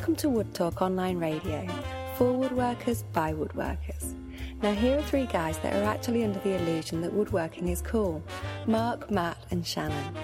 Welcome to Wood Talk Online Radio for woodworkers by woodworkers. Now, here are three guys that are actually under the illusion that woodworking is cool Mark, Matt, and Shannon.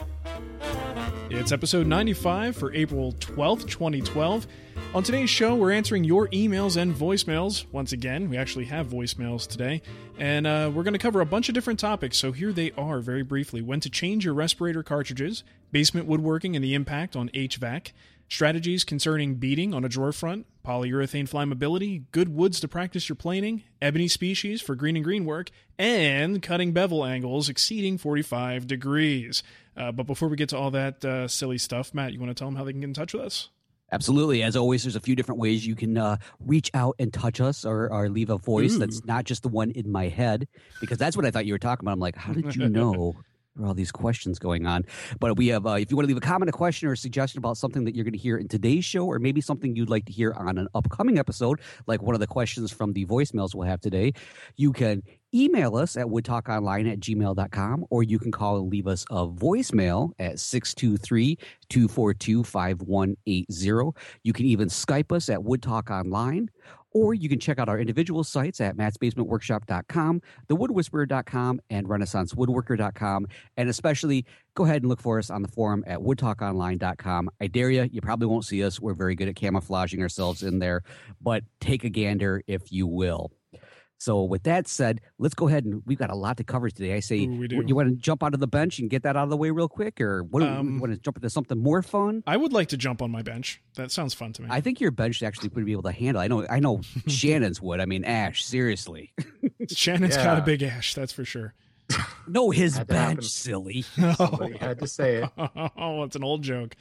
It's episode 95 for April 12th, 2012. On today's show, we're answering your emails and voicemails. Once again, we actually have voicemails today. And uh, we're going to cover a bunch of different topics, so here they are very briefly. When to change your respirator cartridges, basement woodworking and the impact on HVAC, strategies concerning beading on a drawer front, polyurethane flammability, good woods to practice your planing, ebony species for Greene and Greene work, and cutting bevel angles exceeding 45 degrees. Uh, but before we get to all that uh, silly stuff, Matt, you want to tell them how they can get in touch with us? Absolutely. As always, there's a few different ways you can uh, reach out and touch us or, or leave a voice Ooh. that's not just the one in my head, because that's what I thought you were talking about. I'm like, how did you know? There are all these questions going on. But we have, uh, if you want to leave a comment, a question, or a suggestion about something that you're going to hear in today's show, or maybe something you'd like to hear on an upcoming episode, like one of the questions from the voicemails we'll have today, you can email us at woodtalkonline at gmail.com, or you can call and leave us a voicemail at 623 242 5180. You can even Skype us at woodtalkonline, or you can check out our individual sites at mattsbasementworkshop.com, thewoodwhisperer.com, and renaissancewoodworker.com. And especially go ahead and look for us on the forum at woodtalkonline.com. I dare you, you probably won't see us. We're very good at camouflaging ourselves in there, but take a gander if you will. So, with that said, let's go ahead and we've got a lot to cover today. I say, Ooh, you want to jump out of the bench and get that out of the way real quick, or what? do Um, you want to jump into something more fun? I would like to jump on my bench. That sounds fun to me. I think your bench actually would be able to handle. I know, I know, Shannon's would. I mean, Ash, seriously, Shannon's got a big ash, that's for sure. no, his Had to bench, silly. Somebody had to say it. oh, it's an old joke.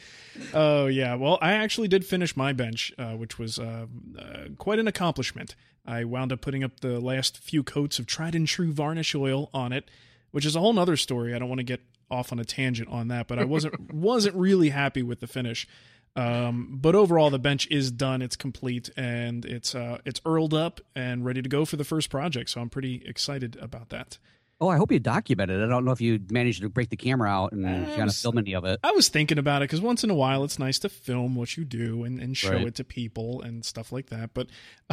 Oh yeah. Well, I actually did finish my bench, uh, which was uh, uh, quite an accomplishment. I wound up putting up the last few coats of tried and true varnish oil on it, which is a whole nother story. I don't want to get off on a tangent on that, but I wasn't wasn't really happy with the finish. Um, but overall, the bench is done. It's complete, and it's uh, it's earled up and ready to go for the first project. So I'm pretty excited about that. Oh, I hope you documented it. I don't know if you managed to break the camera out and kind of film any of it. I was thinking about it because once in a while it's nice to film what you do and, and show Right. it to people and stuff like that. But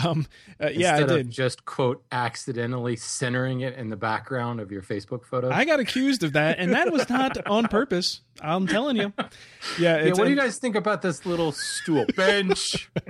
um, uh, yeah, I Instead of did. just quote accidentally centering it in the background of your Facebook photo. I got accused of that, and that was not on purpose. I'm telling you. Yeah, yeah, what do you guys think about this little stool bench?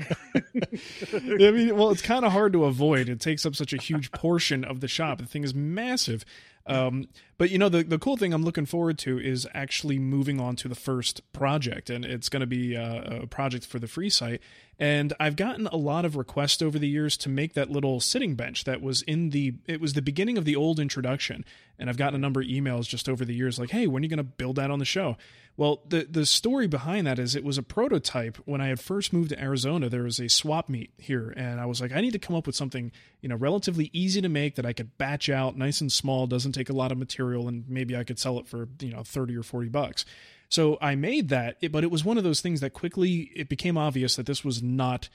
I mean, well, it's kind of hard to avoid. It takes up such a huge portion of the shop. The thing is massive. Um, but you know, the the cool thing I'm looking forward to is actually moving on to the first project, and it's going to be uh, a project for the free site. And I've gotten a lot of requests over the years to make that little sitting bench that was in the it was the beginning of the old introduction. And I've gotten a number of emails just over the years like, "Hey, when are you going to build that on the show?" Well, the the story behind that is it was a prototype when I had first moved to Arizona. There was a swap meet here, and I was like, I need to come up with something you know relatively easy to make that I could batch out, nice and small, doesn't take a lot of material and maybe I could sell it for, you know, 30 or 40 bucks. So I made that, but it was one of those things that quickly it became obvious that this was not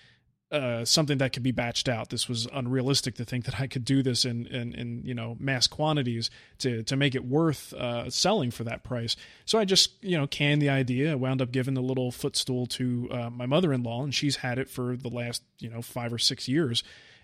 uh, something that could be batched out. This was unrealistic to think that I could do this in, in, in you know mass quantities to to make it worth uh, selling for that price. So I just you know canned the idea. I wound up giving the little footstool to uh, my mother in law, and she's had it for the last you know five or six years.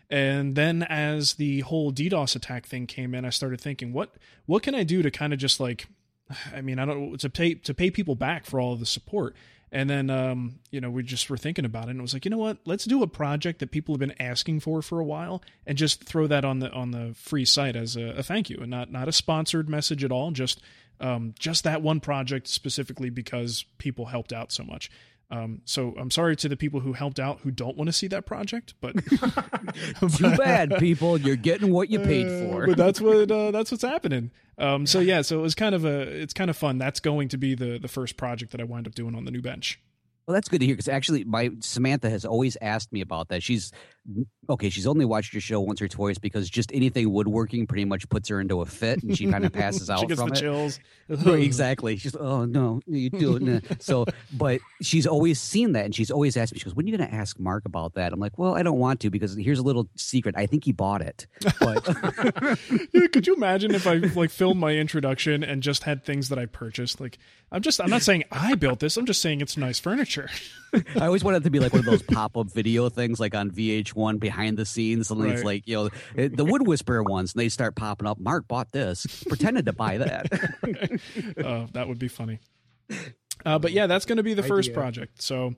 And then as the whole DDoS attack thing came in, I started thinking, what what can I do to kind of just like I mean, I don't to pay to pay people back for all of the support. And then, um, you know, we just were thinking about it, and it was like, you know what? Let's do a project that people have been asking for for a while, and just throw that on the on the free site as a, a thank you, and not not a sponsored message at all. Just um, just that one project specifically because people helped out so much. Um, so I'm sorry to the people who helped out who don't want to see that project, but too bad, people. You're getting what you paid uh, for. but that's what uh, that's what's happening. Um, so yeah, so it was kind of a it's kind of fun. That's going to be the the first project that I wind up doing on the new bench. Well, that's good to hear because actually, my Samantha has always asked me about that. She's okay. She's only watched your show once or twice because just anything woodworking pretty much puts her into a fit, and she kind of passes out she gets from the it. chills. Right, exactly. She's oh no, you do it. nah." So, but she's always seen that, and she's always asked me. She goes, "When are you going to ask Mark about that?" I'm like, "Well, I don't want to because here's a little secret. I think he bought it." But Yeah, could you imagine if I like filmed my introduction and just had things that I purchased? Like, I'm just I'm not saying I built this. I'm just saying it's nice furniture. I always wanted it to be like one of those pop up video things, like on VH1 behind the scenes. Something that's Right. like you know it- the Wood Whisperer ones, and they start popping up. Mark bought this, pretended to buy that. uh, that would be funny. Uh, but yeah, that's going to be the first Idea. project. So,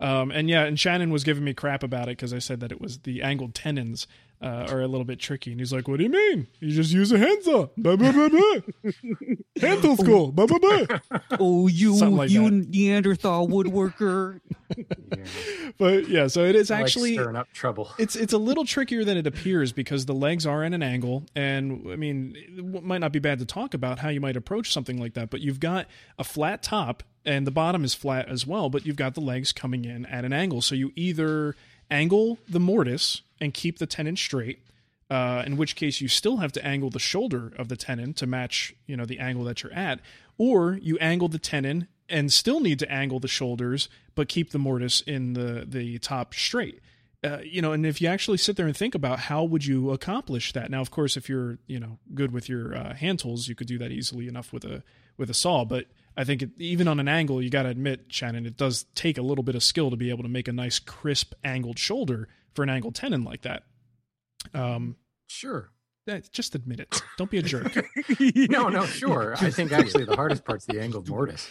um, and yeah, and Shannon was giving me crap about it because I said that it was the angled tenons uh, are a little bit tricky, and he's like, "What do you mean? You just use a handsaw, blah blah blah blah, handle school, blah blah blah." oh, you like you that. Neanderthal woodworker. But yeah, so it is I like actually stirring up trouble. it's it's a little trickier than it appears because the legs are at an angle, and I mean, it might not be bad to talk about how you might approach something like that. But you've got a flat top, and the bottom is flat as well, but you've got the legs coming in at an angle. So you either angle the mortise and keep the tenon straight, uh, in which case you still have to angle the shoulder of the tenon to match, you know, the angle that you're at, or you angle the tenon and still need to angle the shoulders, but keep the mortise in the the top straight. Uh, you know, and if you actually sit there and think about how would you accomplish that? Now, of course, if you're you know good with your uh, hand tools, you could do that easily enough with a with a saw. But I think it, even on an angle, you got to admit, Shannon, it does take a little bit of skill to be able to make a nice crisp angled shoulder for an angled tenon like that. Um, Sure. just admit it. Don't be a jerk. No, no, sure. I think actually the hardest part's the angled mortise.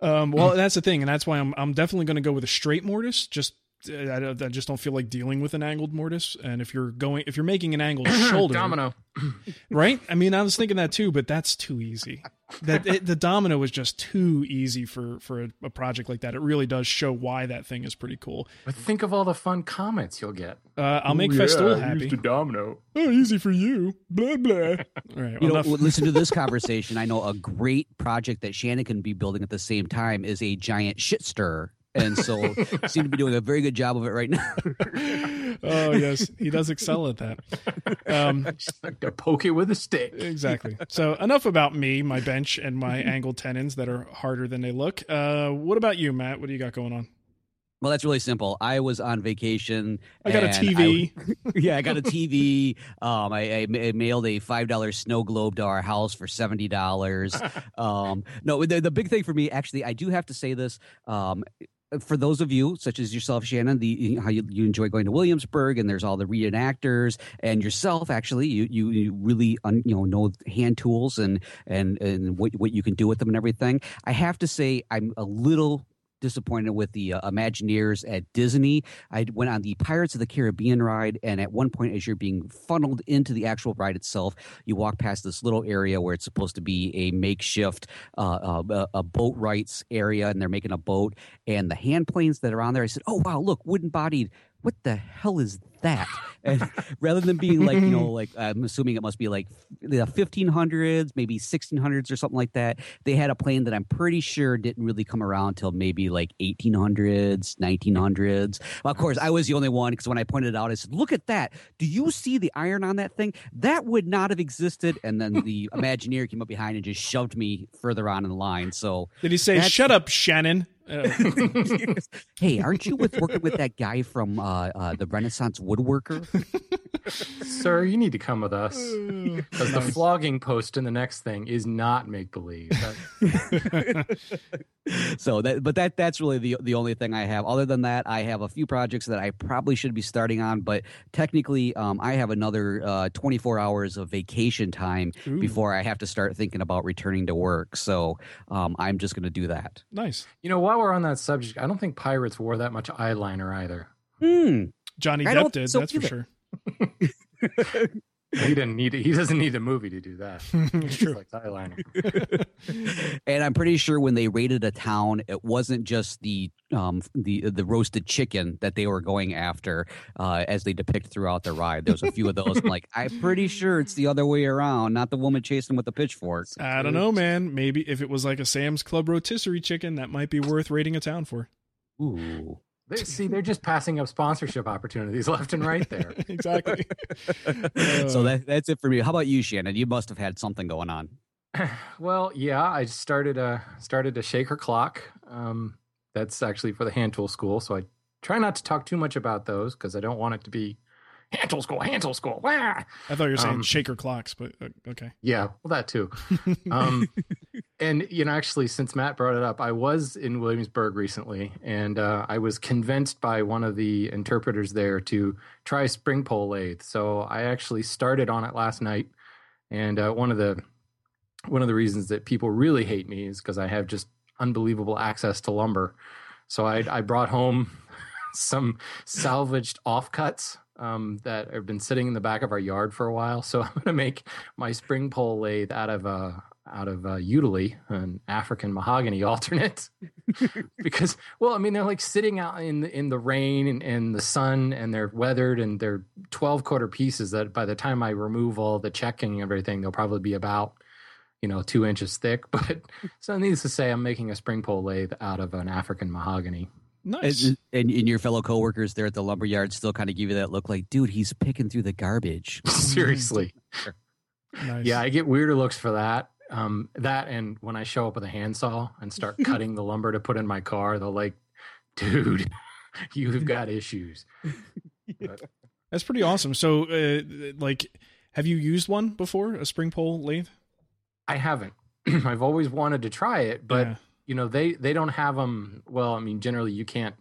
Um, well, that's the thing, and that's why I'm I'm definitely going to go with a straight mortise. Just I, don't- I just don't feel like dealing with an angled mortise. And if you're going, if you're making an angled shoulder, Domino. right? I mean, I was thinking that too, but that's too easy. That it, the domino was just too easy for for a, a project like that. It really does show why that thing is pretty cool. But think of all the fun comments you'll get. Uh, I'll make Ooh, Festool yeah, I happy. used domino. Oh, easy for you. Blah blah. All right. You know, enough- listen to this conversation. I know a great project that Shannon can be building at the same time is a giant shit stirrer. And so seem to be doing a very good job of it right now. oh yes, he does excel at that. Um, Just like to poke it with a stick. exactly. So enough about me, my bench, and my angled tenons that are harder than they look. Uh, what about you, Matt? What do you got going on? Well, that's really simple. I was on vacation. I got a and TV. yeah, I got a TV. Um, I, I, I mailed a five dollar snow globe to our house for seventy dollars. um, no, the, the big thing for me, actually, I do have to say this. Um, for those of you, such as yourself, Shannon, the how you, you enjoy going to Williamsburg, and there's all the reenactors, and yourself, actually, you you, you really un, you know know hand tools and and and what what you can do with them and everything. I have to say, I'm a little disappointed with the uh, Imagineers at Disney. I went on the Pirates of the Caribbean ride, and at one point, as you're being funneled into the actual ride itself, you walk past this little area where it's supposed to be a makeshift uh, uh, a boat wrights area, and they're making a boat. And the hand planes that are on there, I said, "Oh wow, look, wooden bodied." what the hell is that? And rather than being like, you know, like I'm assuming it must be like the 1500s, maybe 1600s or something like that. They had a plane that I'm pretty sure didn't really come around until maybe like 1800s, 1900s. Well, of course, I was the only one because when I pointed it out, I said, "Look at that! Do you see the iron on that thing? That would not have existed." And then the Imagineer came up behind and just shoved me further on in the line. So Did he say, "Shut up, Shannon"? Uh, hey, aren't you with working with that guy from uh, uh, the Renaissance woodworker? Sir, you need to come with us. Because the flogging post in the next thing is not make believe. so that, but that that's really the the only thing I have. Other than that, I have a few projects that I probably should be starting on, but technically, um, I have another uh, 24 hours of vacation time Ooh. before I have to start thinking about returning to work. So um, I'm just going to do that. nice. You know, while we're on that subject, I don't think pirates wore that much eyeliner either. Hmm. Johnny I Depp did. so that's for sure. He didn't need it. He doesn't need a movie to do that. It's just true. likes eyeliner. and I'm pretty sure when they raided a town, it wasn't just the um the the roasted chicken that they were going after, uh, as they depict throughout the ride. There's a few of those. I'm like, I'm pretty sure it's the other way around, not the woman chasing with the pitchfork. I don't know, man. Maybe if it was like a Sam's Club rotisserie chicken, that might be worth raiding a town for. Ooh. They, see, they're just passing up sponsorship opportunities left and right there. exactly. so Uh, that that's it for me. How about you, Shannon? You must have had something going on. well, yeah, I started a started a shaker clock. Um, that's actually for the hand tool school, so I try not to talk too much about those because I don't want it to be hand tool school, hand tool school. Wah! I thought you were saying Um, shaker clocks, but uh, okay. Yeah, well, that too. Um, and you know, actually, since Matt brought it up, I was in Williamsburg recently, and uh, I was convinced by one of the interpreters there to try spring pole lathe. So I actually started on it last night, and uh, one of the one of the reasons that people really hate me is because I have just unbelievable access to lumber. So I, I brought home some salvaged offcuts um, that have been sitting in the back of our yard for a while. So I'm going to make my spring pole lathe out of uh, out of uh, Utile, an African mahogany alternate. because, well, I mean, they're like sitting out in the, in the rain and, and the sun, and they're weathered, and they're 12 quarter pieces that by the time I remove all the checking and everything, they'll probably be about you know two inches thick. But so needless to say, I'm making a spring pole lathe out of an African mahogany. Nice. And, and, and your fellow coworkers there at the lumber yard still kind of give you that look, like, dude, he's picking through the garbage. Seriously. nice. Yeah, I get weirder looks for that. Um, that and when I show up with a handsaw and start cutting the lumber to put in my car, they're like, "Dude, you've got issues." That's pretty awesome. So, uh, like, have you used one before, a spring pole lathe? I haven't. I've always wanted to try it, but Yeah. you know they they don't have them. Well, I mean, generally you can't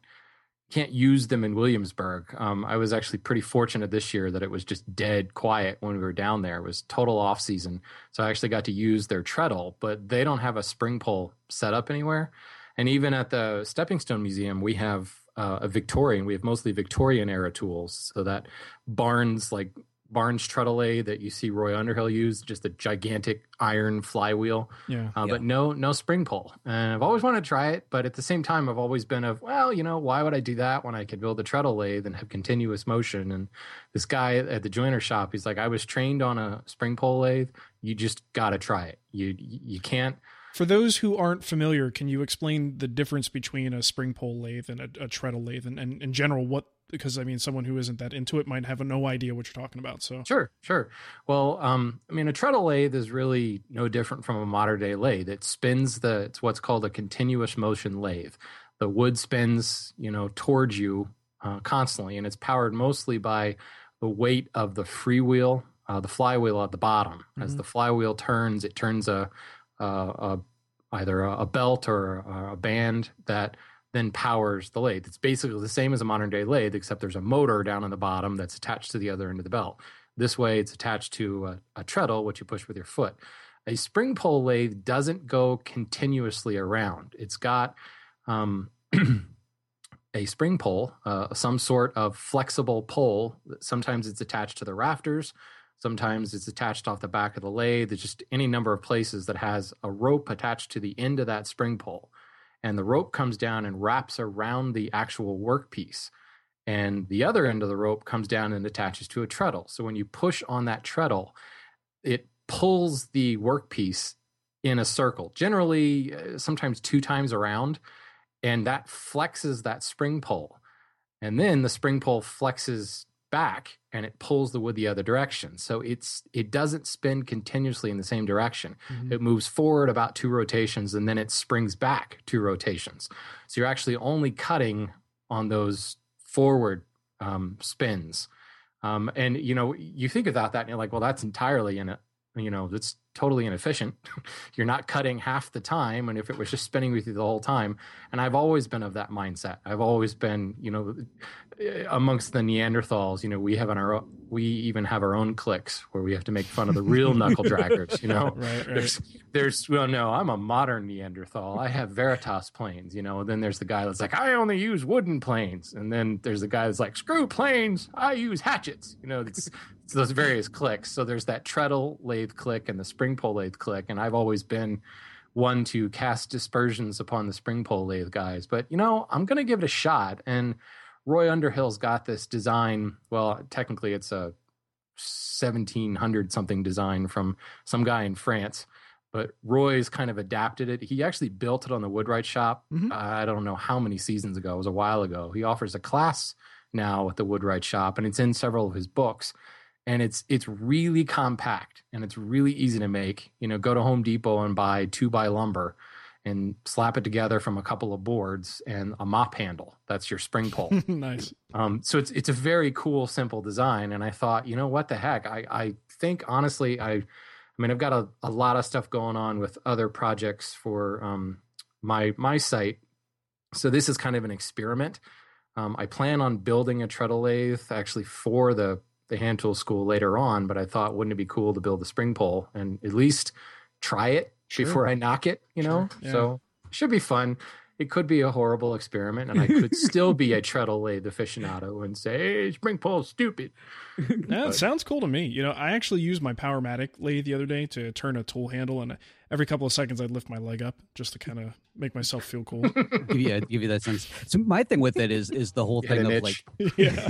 can't use them in Williamsburg. Um, I was actually pretty fortunate this year that it was just dead quiet when we were down there. It was total off season, so I actually got to use their treadle. But they don't have a spring pole set up anywhere. And even at the Stepping Stone Museum, we have uh, a Victorian. We have mostly Victorian era tools, so that Barnes like Barnes treadle that you see Roy Underhill use, just a gigantic iron flywheel. Yeah. uh, Yeah. but no no spring pole and i've always wanted to try it but at the same time i've always been of well you know why would i do that when i could build a treadle lathe and have continuous motion? And this guy at the joiner shop he's like i was trained on a spring pole lathe. You just gotta try it. You you can't For those who aren't familiar, can you explain the difference between a spring pole lathe and a, a treadle lathe, and, and in general, what? Because I mean, someone who isn't that into it might have no idea what you're talking about. So, Sure, sure. Well, um, I mean, a treadle lathe is really no different from a modern day lathe. It spins the, it's what's called a continuous motion lathe. The wood spins, you know, towards you uh, constantly, and it's powered mostly by the weight of the freewheel, uh, the flywheel at the bottom. As Mhm. the flywheel turns, it turns a, a, a either a, belt or a, band that then powers the lathe. It's basically the same as a modern day lathe, except there's a motor down on the bottom that's attached to the other end of the belt. This way, it's attached to a, a treadle, which you push with your foot. A spring pole lathe doesn't go continuously around. It's got um, a spring pole, uh, some sort of flexible pole. Sometimes it's attached to the rafters. Sometimes it's attached off the back of the lathe. There's just any number of places that has a rope attached to the end of that spring pole. And the rope comes down and wraps around the actual workpiece. and the other end of the rope comes down and attaches to a treadle. So when you push on that treadle, it pulls the workpiece in a circle, generally uh, sometimes two times around, and that flexes that spring pole. And then the spring pole flexes back and it pulls the wood the other direction. So it's it doesn't spin continuously in the same direction. Mm-hmm. It moves forward about two rotations and then it springs back two rotations. So you're actually only cutting on those forward um, spins. Um, and you know, you think about that and you're like, well, that's entirely in it. You know, that's totally inefficient. you're not cutting half the time. And if it was just spinning with you the whole time, and I've always been of that mindset. I've always been, you know, eh, amongst the Neanderthals, you know, we have in our own, we even have our own cliques where we have to make fun of the real knuckle draggers. You know, Right, right. there's there's well, no, I'm a modern Neanderthal. I have Veritas planes. You know, and then there's the guy that's like, I only use wooden planes, and then there's the guy that's like, screw planes, I use hatchets. You know, it's, it's those various cliques. So there's that treadle lathe clique and the spring pole lathe clique, and I've always been one to cast dispersions upon the spring pole lathe guys. But you know, I'm gonna give it a shot and. Roy Underhill's got this design. Well, technically, it's a 1700 something design from some guy in France, but Roy's kind of adapted it. He actually built it on the Woodwright shop. Mhm. Uh, I don't know how many seasons ago. It was a while ago. He offers a class now at the Woodwright shop, and it's in several of his books. And it's it's really compact and it's really easy to make. You know, go to Home Depot and buy two by lumber and slap it together from a couple of boards and a mop handle. That's your spring pole. nice. Um, so it's it's a very cool, simple design. And I thought, you know what the heck? I, I think honestly, I I mean I've got a, a lot of stuff going on with other projects for um, my my site. So this is kind of an experiment. Um, I plan on building a treadle lathe actually for the the hand tool school later on, but I thought wouldn't it be cool to build a spring pole and at least try it Sure. before I knock it, you know? Sure, yeah. So should be fun. It could be a horrible experiment, and I could still be a treadle lathe aficionado and say, "Hey, spring pole's stupid." Yeah, it sounds cool to me. You know, I actually used my Powermatic lathe the other day to turn a tool handle, and every couple of seconds I'd lift my leg up just to kind of make myself feel cool. give you give you that sense. So my thing with it is is the whole You thing of itch. like yeah.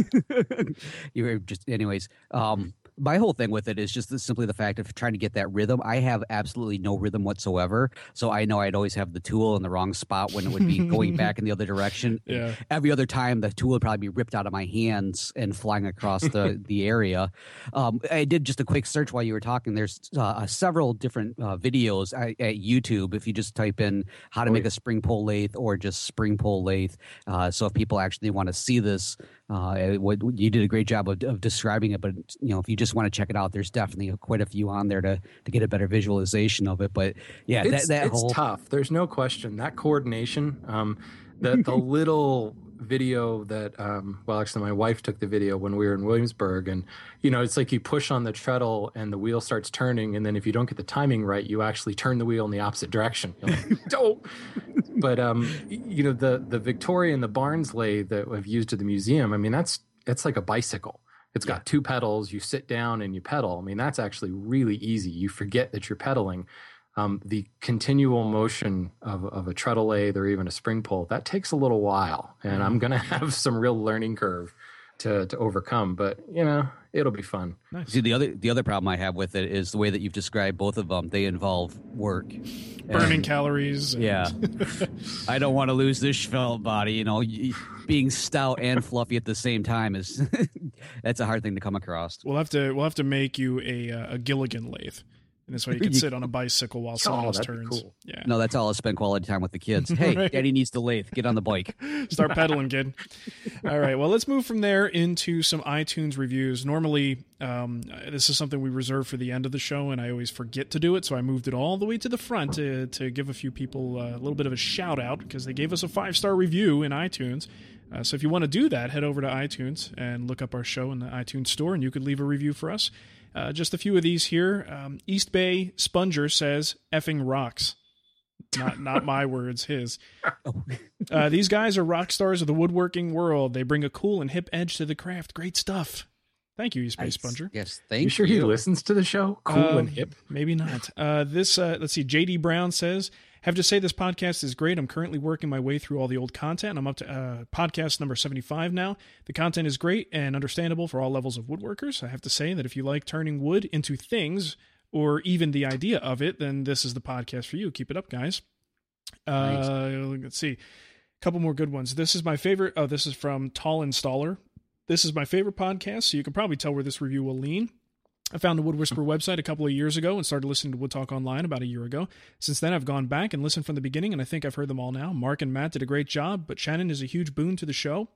you were just anyways um my whole thing with it is just simply the fact of trying to get that rhythm. I have absolutely no rhythm whatsoever. So i know i'd always have the tool in the wrong spot when it would be going back in the other direction. Yeah. every other time the tool would probably be ripped out of my hands and flying across the the area. Um, i did just a quick search while you were talking. There's uh, several different uh, videos at, at youtube. If you just type in how to Oh, make yeah. a spring pole lathe or just spring pole lathe uh, so if people actually want to see this uh, you did a great job of, of describing it, but you know if you just want to check it out, there's definitely quite a few on there to to get a better visualization of it. But yeah, it's, that, that it's whole tough. There's no question that coordination. Um, the the little video that um, well, actually, my wife took the video when we were in Williamsburg, and you know, it's like you push on the treadle and the wheel starts turning, and then if you don't get the timing right, you actually turn the wheel in the opposite direction. Like, don't. But um, you know, the the Victoria and the Barnes lathe that I've used at the museum. I mean, that's it's like a bicycle. It's got two pedals. You sit down and you pedal. I mean, that's actually really easy. You forget that you're pedaling. Um, the continual motion of, of a treadle lathe or even a spring pole that takes a little while, and I'm going to have some real learning curve to to overcome. But you know, it'll be fun. Nice. see the other the other problem I have with it is the way that you've described both of them. They involve work, Burning And- calories. and- Yeah, I don't want to lose this svelte body. You know, being stout and fluffy at the same time is that's a hard thing to come across. We'll have to we'll have to make you a uh, a Gilligan lathe, and this way you can sit on a bicycle while someone Oh, else turns. cool. Yeah. No, that's all. I spend quality time with the kids. Hey, Right. Daddy needs the lathe. Get on the bike. Start pedaling, kid. All right. Well, let's move from there into some iTunes reviews. Normally, um, this is something we reserve for the end of the show, and I always forget to do it. So I moved it all the way to the front to, to give a few people uh, a little bit of a shout out because they gave us a five star review in iTunes. Uh, so if you want to do that, head over to iTunes and look up our show in the iTunes store, and you could leave a review for us. Uh, just a few of these here. Um, East Bay Sponger says, effing rocks. Not, not my words, his. Uh, these guys are rock stars of the woodworking world. They bring a cool and hip edge to the craft. Great stuff. Thank you, East Bay Sponger. Yes, thank you You sure he listens to the show? Cool and Um, hip. Maybe not. Uh, this, uh, let's see. JD Brown says, Have to say this podcast is great. I'm currently working my way through all the old content. I'm up to uh, podcast number 75 now. The content is great and understandable for all levels of woodworkers. I have to say that if you like turning wood into things or even the idea of it, then this is the podcast for you. Keep it up, guys. Uh, let's see. A couple more good ones. This is my favorite. Oh, this is from Tall Installer. This is my favorite podcast, so you can probably tell where this review will lean. I found the Wood Whisperer website a couple of years ago and started listening to Wood Talk Online about a year ago. Since then, I've gone back and listened from the beginning, and I think I've heard them all now. Mark and Matt did a great job, but Shannon is a huge boon to the show.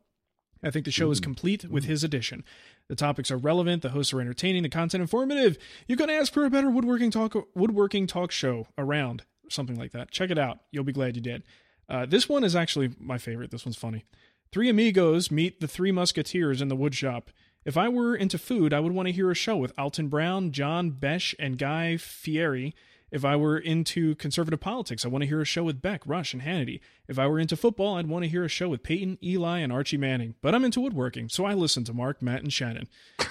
I think the show is complete with his addition. The topics are relevant, the hosts are entertaining, the content informative. You can ask for a better woodworking talk woodworking talk show around, something like that. Check it out. You'll be glad you did. Uh, this one is actually my favorite. This one's funny. Three amigos meet the three musketeers in the wood shop. If I were into food, I would want to hear a show with Alton Brown, John Besh, and Guy Fieri. If I were into conservative politics, I want to hear a show with Beck, Rush, and Hannity. If I were into football, I'd want to hear a show with Peyton, Eli, and Archie Manning. But I'm into woodworking, so I listen to Mark, Matt, and Shannon.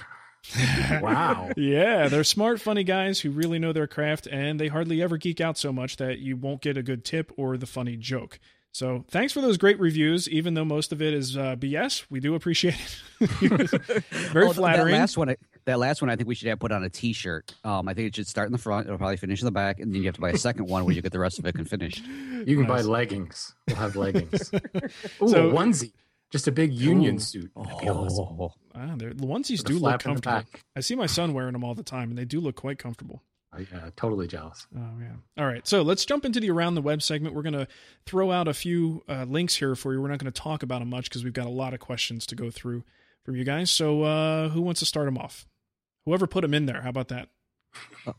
Wow. Yeah, they're smart, funny guys who really know their craft, and they hardly ever geek out so much that you won't get a good tip or the funny joke. So thanks for those great reviews, even though most of it is uh, BS. We do appreciate it. Very Oh, flattering. That last one, I- that last one, I think we should have put on a T-shirt. Um, I think it should start in the front. It'll probably finish in the back, and then you have to buy a second one where you get the rest of it finished. You can buy leggings. We'll have leggings. Ooh, So- a onesie. Just a big union suit. That'd awesome. Oh, Ah, the onesies do look flap in the comfortable. I see my son wearing them all the time, and they do look quite comfortable. I, uh, totally jealous. Oh man! All right, so let's jump into the around the web segment. We're going to throw out a few uh, links here for you. We're not going to talk about them much because we've got a lot of questions to go through from you guys. So, uh, who wants to start them off? Whoever put them in there. How about that?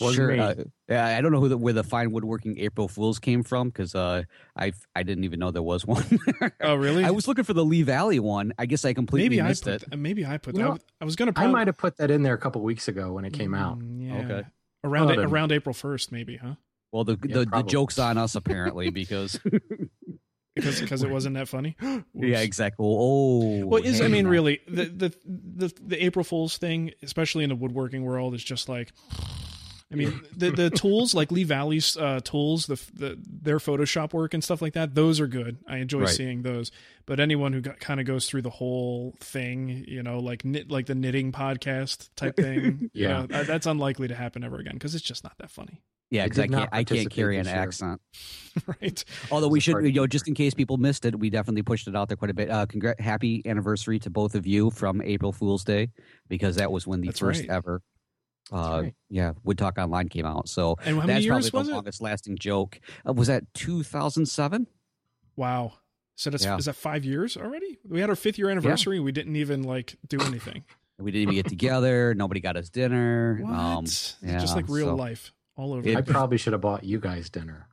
Wasn't sure. me. Uh, yeah, I don't know who the, where the fine woodworking April Fools came from because uh, I I didn't even know there was one. Oh, really? I was looking for the Lee Valley one. I guess I completely maybe I missed put. it. th- maybe I put. You that. know, I was- I was going to. I might have put that in there a couple weeks ago when it came out. Mm, Yeah. Okay. Around Oh, a- around April first, maybe, huh? Well, the Yeah, the, the joke's on us apparently because Because because it wasn't that funny. yeah, exactly. Oh, Well, is I mean, now. really, the, the the the April Fool's thing, especially in the woodworking world, is just like, I mean, the the tools like Lee Valley's uh, tools, the, the their Photoshop work and stuff like that, those are good. I enjoy Right. seeing those. But anyone who kind of goes through the whole thing, you know, like knit, like the knitting podcast type thing, you Yeah. know, that's unlikely to happen ever again because it's just not that funny, Yeah, I because I can't I can't carry an accent. right? Although we should, part- you know, just in case people missed it, we definitely pushed it out there quite a bit. Uh, congrat, happy anniversary to both of you from April Fool's Day because that was when the That's first right. ever, uh, right. yeah, Wood Talk Online came out. So And how many that's years probably was the it? longest lasting joke. Uh, was that 2007? Wow. So that's Yeah. is that five years already? We had our fifth year anniversary. and We didn't even like do anything. We didn't even get together. Nobody got us dinner. What? Um, yeah, just like real so- life all over. It- I probably should have bought you guys dinner.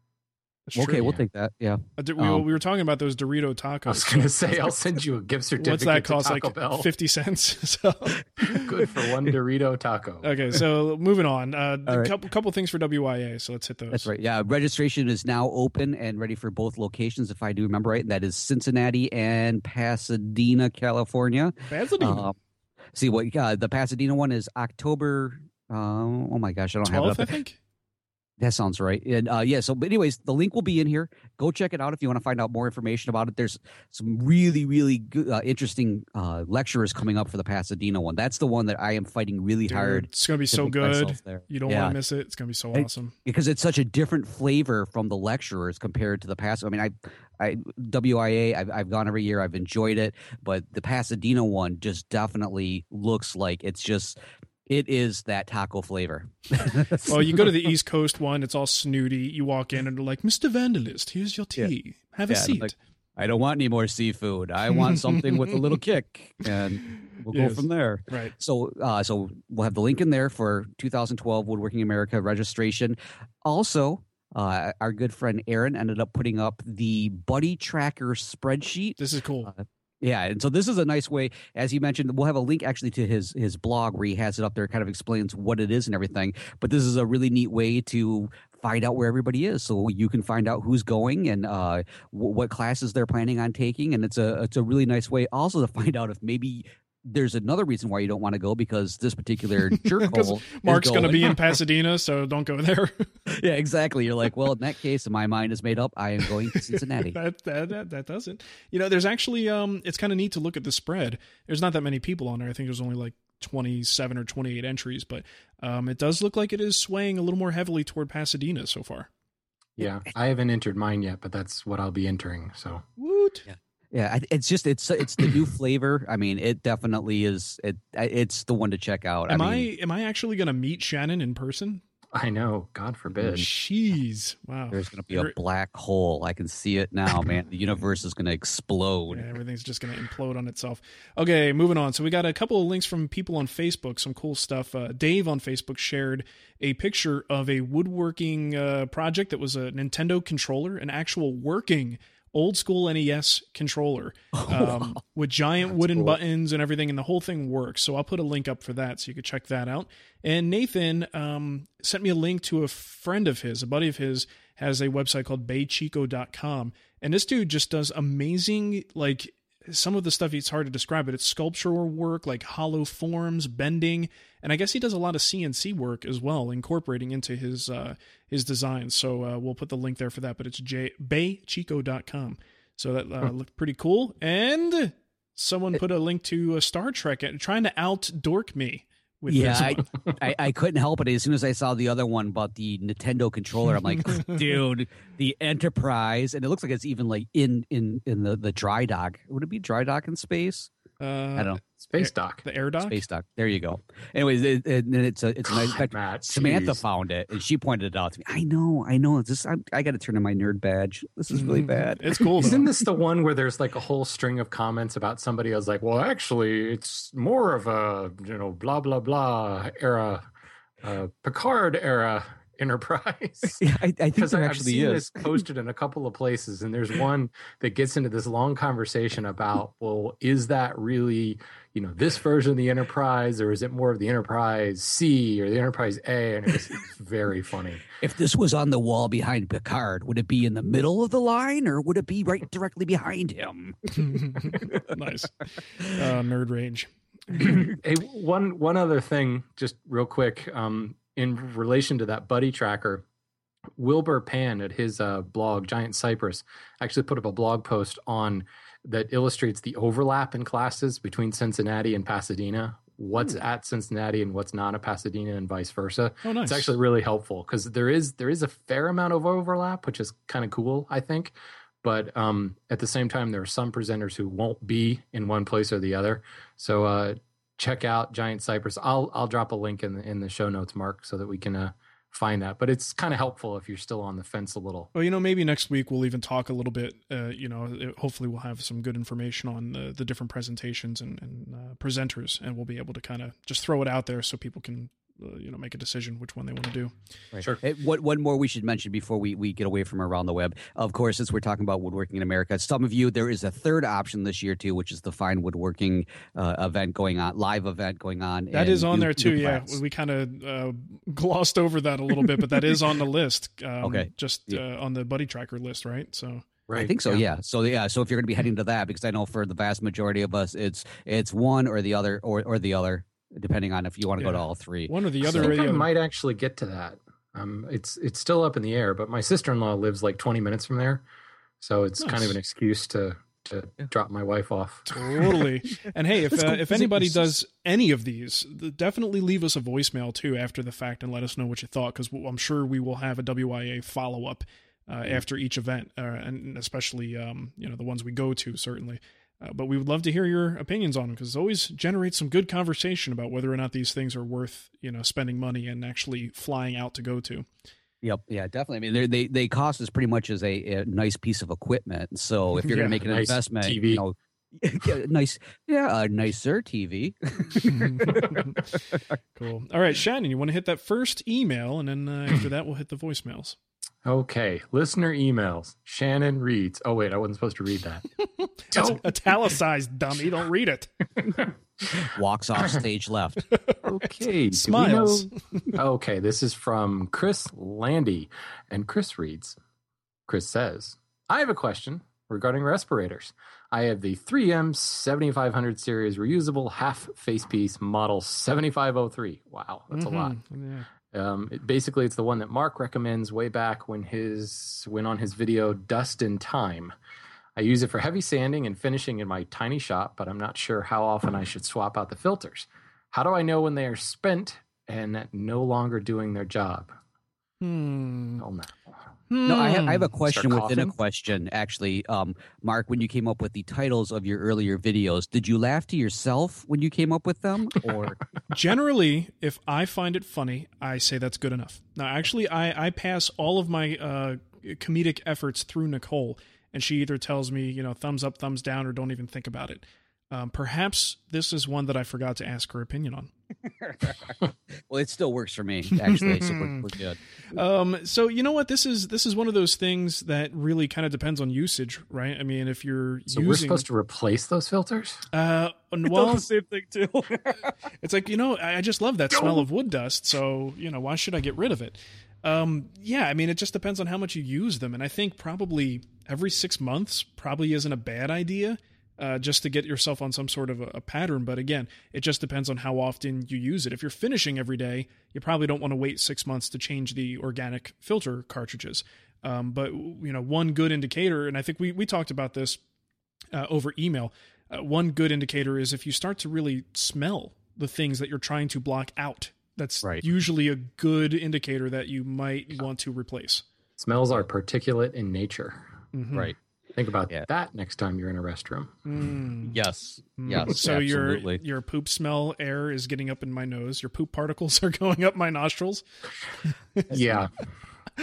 Okay, we'll take that. Yeah. Uh, we, um, we were talking about those Dorito tacos. I was going to say I'll send you a gift certificate. What's that cost? Taco Like Bell. fifty cents. so Good for one Dorito taco. okay, so moving on. Uh, a right. couple couple things for WIA. So let's hit those. That's right. Yeah, registration is now open and ready for both locations, if I do remember right. And that is Cincinnati and Pasadena, California. Pasadena. Um, see what uh, the Pasadena one is October. Uh, oh my gosh, I don't have it. I think. That sounds right. And uh, yeah, so but anyways, the link will be in here. Go check it out if you want to find out more information about it. There's some really, really good, uh, interesting uh, lecturers coming up for the Pasadena one. That's the one that I am fighting really Dude, hard it's gonna be so good. You don't Yeah. want to miss it. It's gonna be so And- awesome. because it's such a different flavor from the lecturers compared to the past. I mean, I, I WIA, I've, I've gone every year. I've enjoyed it, but the Pasadena one just definitely looks like it's just it is that taco flavor. Well, you go to the East Coast one. It's all snooty. You walk in and they're like, "Mr. Vandalist, here's your Yeah. tea. Have a Yeah, seat." like, I don't want any more seafood. I want something with a little kick, and we'll Yes. go from there. right. So, uh, so we'll have the link in there for 2012 Woodworking America registration. Also, uh, our good friend Aaron ended up putting up the Buddy Tracker spreadsheet. This is cool. Uh, Yeah, and so this is a nice way, as you mentioned. We'll have a link actually to his his blog where he has it up there, kind of explains what it is and everything. But this is a really neat way to find out where everybody is, so you can find out who's going and uh, w- what classes they're planning on taking, and it's a it's a really nice way also to find out if maybe there's another reason why you don't want to go because this particular jerk Because hole. Mark's going going to be in Pasadena, so don't go there. yeah, exactly. You're like, well, in that case, my mind is made up. I am going to Cincinnati. that, that that that doesn't. You know, there's actually um, it's kind of neat to look at the spread. There's not that many people on there. I think there's only like 27 or 28 entries, but um, it does look like it is swaying a little more heavily toward Pasadena so far. Yeah, I haven't entered mine yet, but that's what I'll be entering. So Woot! Yeah. Yeah, it's just it's it's the new flavor. I mean, it definitely is. It it's the one to check out. Am I, I, am I actually going to meet Shannon in person? I know, God forbid. Jeez, wow. there's going to be a black hole. I can see it now, man. The universe is going to explode. Yeah, everything's just going to implode on itself. Okay, moving on. So we got a couple of links from people on Facebook, some cool stuff. Uh, Dave on Facebook shared a picture of a woodworking uh, project that was a Nintendo controller, an actual working old school NES controller um, with giant wooden cool. buttons and everything, and the whole thing works. So I'll put a link up for that so you could check that out. And Nathan um, sent me a link to a friend of his, a buddy of his, has a website called baychico.com. And this dude just does amazing, like, some of the stuff it's hard to describe, but it's sculptural work, like hollow forms, bending, and I guess he does a lot of CNC work as well, incorporating into his uh, his designs. So uh, we'll put the link there for that. But it's j- baychico.com. So that uh, looked pretty cool. And someone put a link to a Star Trek, and trying to out dork me with yeah, I. I, I couldn't help it. As soon as I saw the other one about the Nintendo controller, I'm like, dude, the Enterprise, and it looks like it's even like in in in the the dry dock. Would it be dry dock in space? Uh, I don't know. Space dock. The air dock. Space dock. There you go. Anyways, it, it, it's a it's a nice. fact, Matt, Samantha jeez. found it and she pointed it out to me. I know, I know. This I, I got to turn in my nerd badge. This is really bad. It's cool. Though. Isn't this the one where there's like a whole string of comments about somebody I was like, well, actually, it's more of a, you know, blah, blah, blah era, uh, Picard era enterprise? Yeah, I, I think there I've actually seen is. this posted in a couple of places, and there's one that gets into this long conversation about, well, is that really, you know, this version of the Enterprise, or is it more of the Enterprise C or the Enterprise A? And it was it's very funny. If this was on the wall behind Picard, would it be in the middle of the line or would it be right directly behind him? nice. Uh, nerd rage. hey, one one other thing, just real quick, um, in relation to that buddy tracker, Wilbur Pan at his uh, blog Giant Cypress actually put up a blog post on that illustrates the overlap in classes between Cincinnati and Pasadena. What's at Cincinnati and what's not at Pasadena, and vice versa. Oh, nice. It's actually really helpful because there is there is a fair amount of overlap, which is kind of cool, I think. But um, at the same time, there are some presenters who won't be in one place or the other. So uh, check out Giant Cypress. I'll I'll drop a link in the in the show notes, Mark, so that we can uh, find that. But it's kind of helpful if you're still on the fence a little. Well, you know, maybe next week we'll even talk a little bit. Uh, you know, it- hopefully we'll have some good information on the, the different presentations and, and uh, presenters, and we'll be able to kind of just throw it out there so people can, uh, you know, make a decision which one they want to do. Right. Sure. Eh, What one more we should mention before we, we get away from around the web. Of course, since we're talking about woodworking in America, some of you there is a third option this year too, which is the fine woodworking uh, event going on, live event going on. That is on New- there too. Yeah, we kind of uh, glossed over that a little bit, but that is on the list. Um, Okay. just Yeah. uh, on the buddy tracker list, right? So Right. I think so. Yeah. So yeah. So if you're going to be heading to that, because I know for the vast majority of us, it's it's one or the other, or or the other, depending on if you want to go to all three. one or the I other. or think I other. might actually get to that. Um, it's it's still up in the air, but my sister in law lives like 20 minutes from there, so it's kind of an excuse to to drop my wife off. Totally. And hey, if uh, if anybody does any of these, definitely leave us a voicemail too after the fact and let us know what you thought because I'm sure we will have a WIA follow up uh, after each event, uh, and especially um, you know the ones we go to certainly. Uh, but we would love to hear your opinions on them because it always generates some good conversation about whether or not these things are worth you know spending money and actually flying out to go to. Yep. Yeah, definitely. I mean, they they cost as pretty much as a, a nice piece of equipment. So if you're Yeah, going to make an nice investment, TV. you know, yeah, nice, yeah, a nicer TV. cool. All right, Shannon, you want to hit that first email, and then uh, after that we'll hit the voicemails. Okay, listener emails. Shannon reads. Oh wait, I wasn't supposed to read that. That's Don't. italicized, dummy. Don't read it. Walks off stage left. Okay, Smiles. know- okay, this is from Chris Landy, and Chris reads. Chris says, "I have a question. regarding respirators. I have the 3M 7500 series reusable half face piece model 7503. Wow, that's Mm-hmm. a lot. Um, it, basically, it's the one that Mark recommends way back when his when on his video Dust in Time. I use it for heavy sanding and finishing in my tiny shop, but I'm not sure how often I should swap out the filters. How do I know when they are spent and no longer doing their job? Hmm. Oh, no. No, I have, I have a Hmm. question within a question, actually. Um, Mark, when you came up with the titles of your earlier videos, did you laugh to yourself when you came up with them? Or Generally, if I find it funny, I say that's good enough. Now, actually, I, I pass all of my uh, comedic efforts through Nicole, and she either tells me, you know, thumbs up, thumbs down, or don't even think about it. Um, perhaps this is one that I forgot to ask her opinion on. well, it still works for me, actually. so we're, we're good. Um, so you know what? This is this is one of those things that really kind of depends on usage, right? I mean, if you're So using, we're supposed to replace those filters? uh, well, same thing too. It's like, you know, I I just love that smell of wood dust. So, you know, why should I get rid of it? Um, yeah, I mean, it just depends on how much you use them. And I think probably every six months probably isn't a bad idea uh, just to get yourself on some sort of a, a pattern. But again, it just depends on how often you use it. If you're finishing every day, you probably don't want to wait six months to change the organic filter cartridges. Um, but, you know, one good indicator, and I think we, we talked about this uh, over email. Uh, one good indicator is if you start to really smell the things that you're trying to block out. That's Right. usually a good indicator that you might want to replace. Smells are particulate in nature. Mhm. Right. Think about Yeah. that next time you're in a restroom. Mm. Yes. Mm. Yes. So absolutely. your your poop smell air is getting up in my nose. Your poop particles are going up my nostrils. Yeah.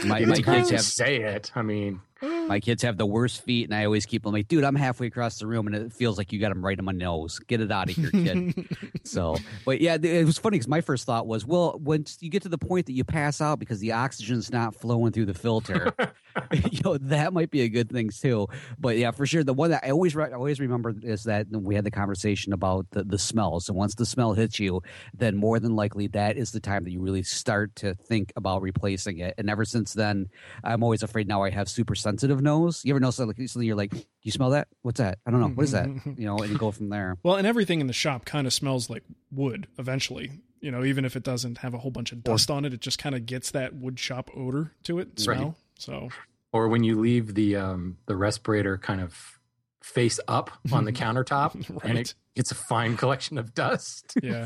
my, It's my kids have say it. I mean, my kids have the worst feet, and I always keep them like, dude, I'm halfway across the room, and it feels like you got them right in my nose. Get it out of here, kid. so, but yeah, it was funny because my first thought was, well, once you get to the point that you pass out because the oxygen's not flowing through the filter, you know, that might be a good thing too. But yeah, for sure, the one that I always re- I always remember is that we had the conversation about the the smells, and once the smell hits you, then more than likely that is the time that you really start to think about replacing it. And ever since then, I'm always afraid now I have super sensitive nose. You ever know something, something you're like, do you smell that? What's that? I don't know. What is that? You know, and you go from there. Well, and everything in the shop kind of smells like wood eventually. You know, even if it doesn't have a whole bunch of dust on it, it just kind of gets that wood shop odor to it, smell. Right. So, or when you leave the um, the respirator kind of face up on the countertop and Right. it gets a fine collection of dust. yeah.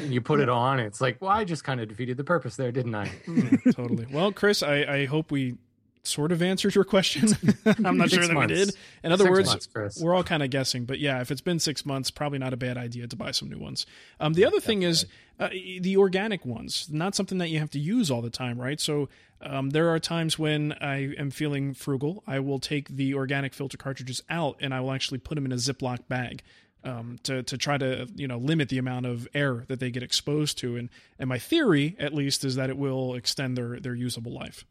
and you put it on, it's like, well, I just kind of defeated the purpose there, didn't I? Mm, totally. Well, Chris, I, I hope we sort of answered your question. I'm not sure that months. we did. In other Six words, months, we're all kind of guessing. But yeah, if it's been six months, probably not a bad idea to buy some new ones. Um, the other thing is uh, the organic ones, not something that you have to use all the time, right? So um, there are times when I am feeling frugal. I will take the organic filter cartridges out and I will actually put them in a Ziploc bag. Um, to to try to you know limit the amount of air that they get exposed to, and and my theory at least is that it will extend their their usable life.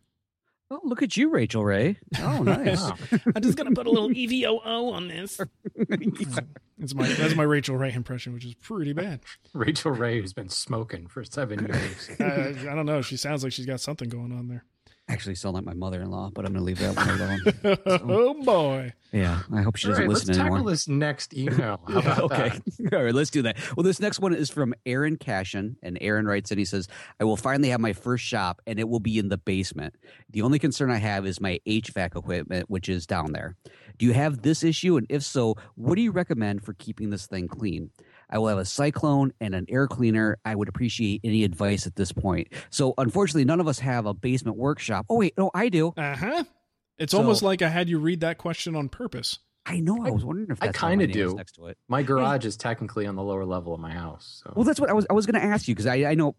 Oh, look at you, Rachael Ray. Oh, nice. Wow. I'm just gonna put a little EVOO on this. That's my that's my Rachael Ray impression, which is pretty bad. Rachael Ray, who's been smoking for seven years. Uh, I don't know. She sounds like she's got something going on there. Actually, sound like my mother-in-law, but I'm going to leave that one alone. oh boy! yeah, I hope she doesn't right, let's listen tackle this next email. How about okay. that? All right, let's do that. Well, this next one is from Aaron Cashin, and Aaron writes and he says, I will finally have my first shop, and it will be in the basement. The only concern I have is my HVAC equipment, which is down there. Do you have this issue? And if so, what do you recommend for keeping this thing clean? I will have a cyclone and an air cleaner. I would appreciate any advice at this point. So, unfortunately, none of us have a basement workshop. Oh, wait, no, I do. Uh huh. It's So- almost like I had you read that question on purpose. I know. I was wondering if I that's why kinda my name was do. next to it. My garage is technically on the lower level of my house. So. Well, that's what I was. I was going to ask you because I, I know,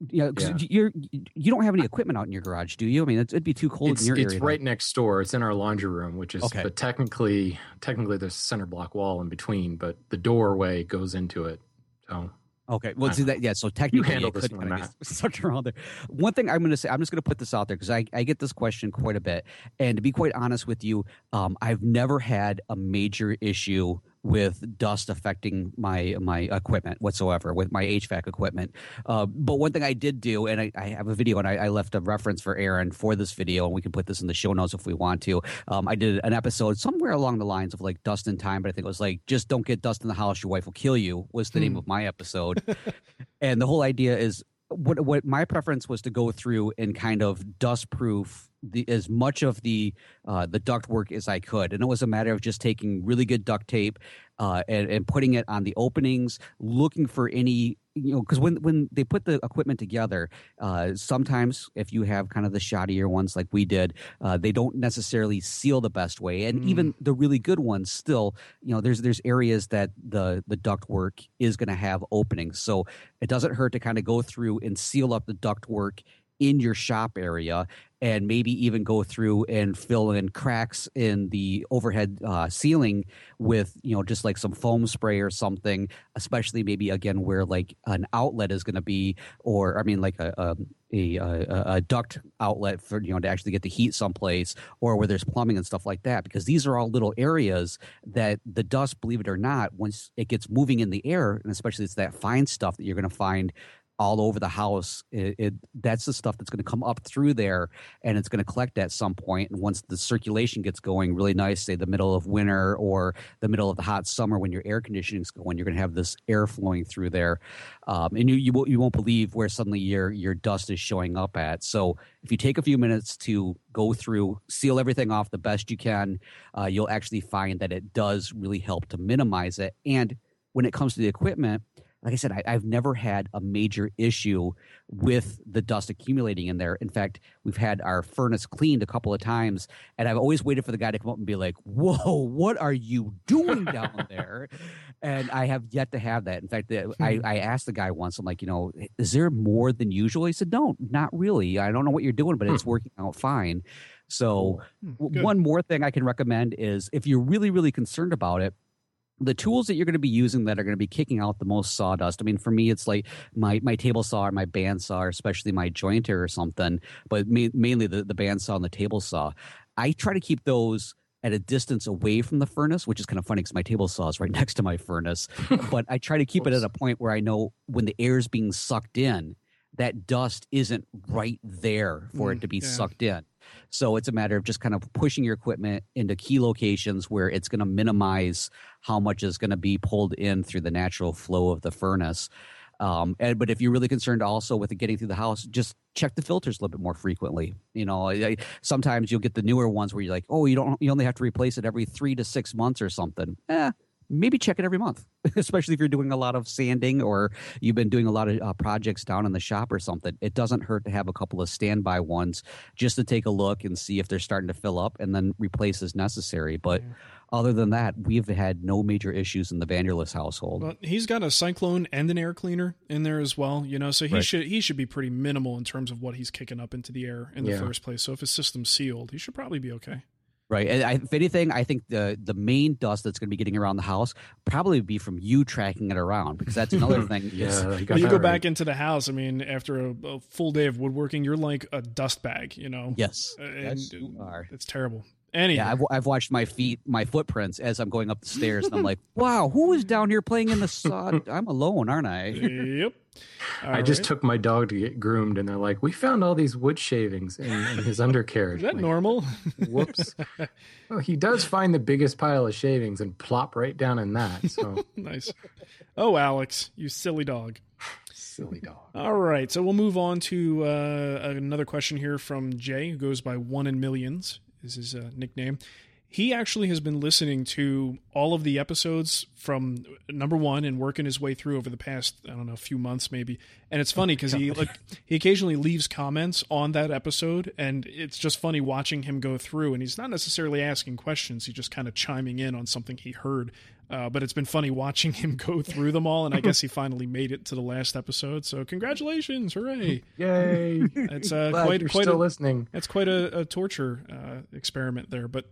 'cause Yeah. you're you don't have any equipment out in your garage, do you? I mean, it's, it'd be too cold it's, in your it's area. right next door. It's in our laundry room, which is Okay. but technically technically there's a center block wall in between, but the doorway goes into it. So Okay. Well, see that. Yeah. So technically, you handle it this one, kinda Matt. get around there. One thing I'm going to say, I'm just going to put this out there because I, I get this question quite a bit, and to be quite honest with you, um, I've never had a major issue with dust affecting my my equipment whatsoever with my HVAC equipment. Uh, but one thing I did do, and I, I have a video, and I, I, left a reference for Aaron for this video, and we can put this in the show notes if we want to. Um, I did an episode somewhere along the lines of like dust in time, but I think it was like just don't get dust in the house, your wife will kill you was the hmm. name of my episode. and the whole idea is what what my preference was to go through and kind of dust proof the as much of the uh, the duct work as I could, and it was a matter of just taking really good duct tape uh, and, and putting it on the openings, looking for any you know because when when they put the equipment together uh, sometimes if you have kind of the shoddier ones like we did uh, they don't necessarily seal the best way and mm. even the really good ones still you know there's there's areas that the the duct work is going to have openings so it doesn't hurt to kind of go through and seal up the duct work in your shop area and maybe even go through and fill in cracks in the overhead uh, ceiling with you know just like some foam spray or something especially maybe again where like an outlet is going to be or i mean like a, a, a, a duct outlet for you know to actually get the heat someplace or where there's plumbing and stuff like that because these are all little areas that the dust believe it or not once it gets moving in the air and especially it's that fine stuff that you're going to find all over the house. It, it that's the stuff that's going to come up through there, and it's going to collect at some point. And once the circulation gets going really nice, say the middle of winter or the middle of the hot summer when your air conditioning's going, you're going to have this air flowing through there, um, and you you won't, you won't believe where suddenly your your dust is showing up at. So if you take a few minutes to go through, seal everything off the best you can, uh, you'll actually find that it does really help to minimize it. And when it comes to the equipment like I said, I, have never had a major issue with the dust accumulating in there. In fact, we've had our furnace cleaned a couple of times, and I've always waited for the guy to come up and be like, "Whoa, what are you doing down there?" and I have yet to have that. In fact, I, hmm. I asked the guy once, I'm like, you know, is there more than usual? He said, "No, not really. I don't know what you're doing, but it's hmm. working out fine." So, hmm, one more thing I can recommend is if you're really, really concerned about it the tools that you're going to be using that are going to be kicking out the most sawdust. I mean, for me, it's like my, my table saw or my bandsaw, or especially my jointer or something, but ma- mainly the, the bandsaw and the table saw. I try to keep those at a distance away from the furnace, which is kind of funny because my table saw is right next to my furnace. but I try to keep it at a point where I know when the air is being sucked in, that dust isn't right there for mm, it to be yeah. sucked in. So it's a matter of just kind of pushing your equipment into key locations where it's going to minimize how much is going to be pulled in through the natural flow of the furnace. Um, and, but if you're really concerned also with it getting through the house, just check the filters a little bit more frequently. You know, I, sometimes you'll get the newer ones where you're like, oh, you don't, you only have to replace it every three to six months or something. Eh, maybe check it every month, especially if you're doing a lot of sanding or you've been doing a lot of uh, projects down in the shop or something. It doesn't hurt to have a couple of standby ones just to take a look and see if they're starting to fill up and then replace as necessary. But yeah. other than that, we've had no major issues in the Vanderlist household. Well, he's got a cyclone and an air cleaner in there as well, you know, so he right. should he should be pretty minimal in terms of what he's kicking up into the air in the yeah. first place. So if his system's sealed, he should probably be okay. Right. And I, if anything, I think the the main dust that's going to be getting around the house probably be from you tracking it around because that's another thing. yeah, you, you go right. back into the house. I mean, after a, a, full day of woodworking, you're like a dust bag. You know. Yes. Uh, and yes, you are. It's terrible. Anyway. Yeah, I've, I've watched my feet, my footprints as I'm going up the stairs, and I'm like, wow, who is down here playing in the sod? I'm alone, aren't I? Yep. All I just took my dog to get groomed, and they're like, "We found all these wood shavings in, in his undercarriage." Is that like, normal? Whoops. well, he does find the biggest pile of shavings and plop right down in that. So nice. Oh, Alex, you silly dog. Silly dog. All right, so we'll move on to uh, another question here from Jay, who goes by One in Millions. This Is his uh, nickname? He actually has been listening to all of the episodes from number one and working his way through over the past I don't know a few months maybe. And it's funny because he like he occasionally leaves comments on that episode, and it's just funny watching him go through. And he's not necessarily asking questions; he's just kind of chiming in on something he heard. Uh, but it's been funny watching him go through them all, and I guess he finally made it to the last episode. So congratulations, hooray! Yay! It's uh, quite quite still a, listening. It's quite a, a torture uh, experiment there, but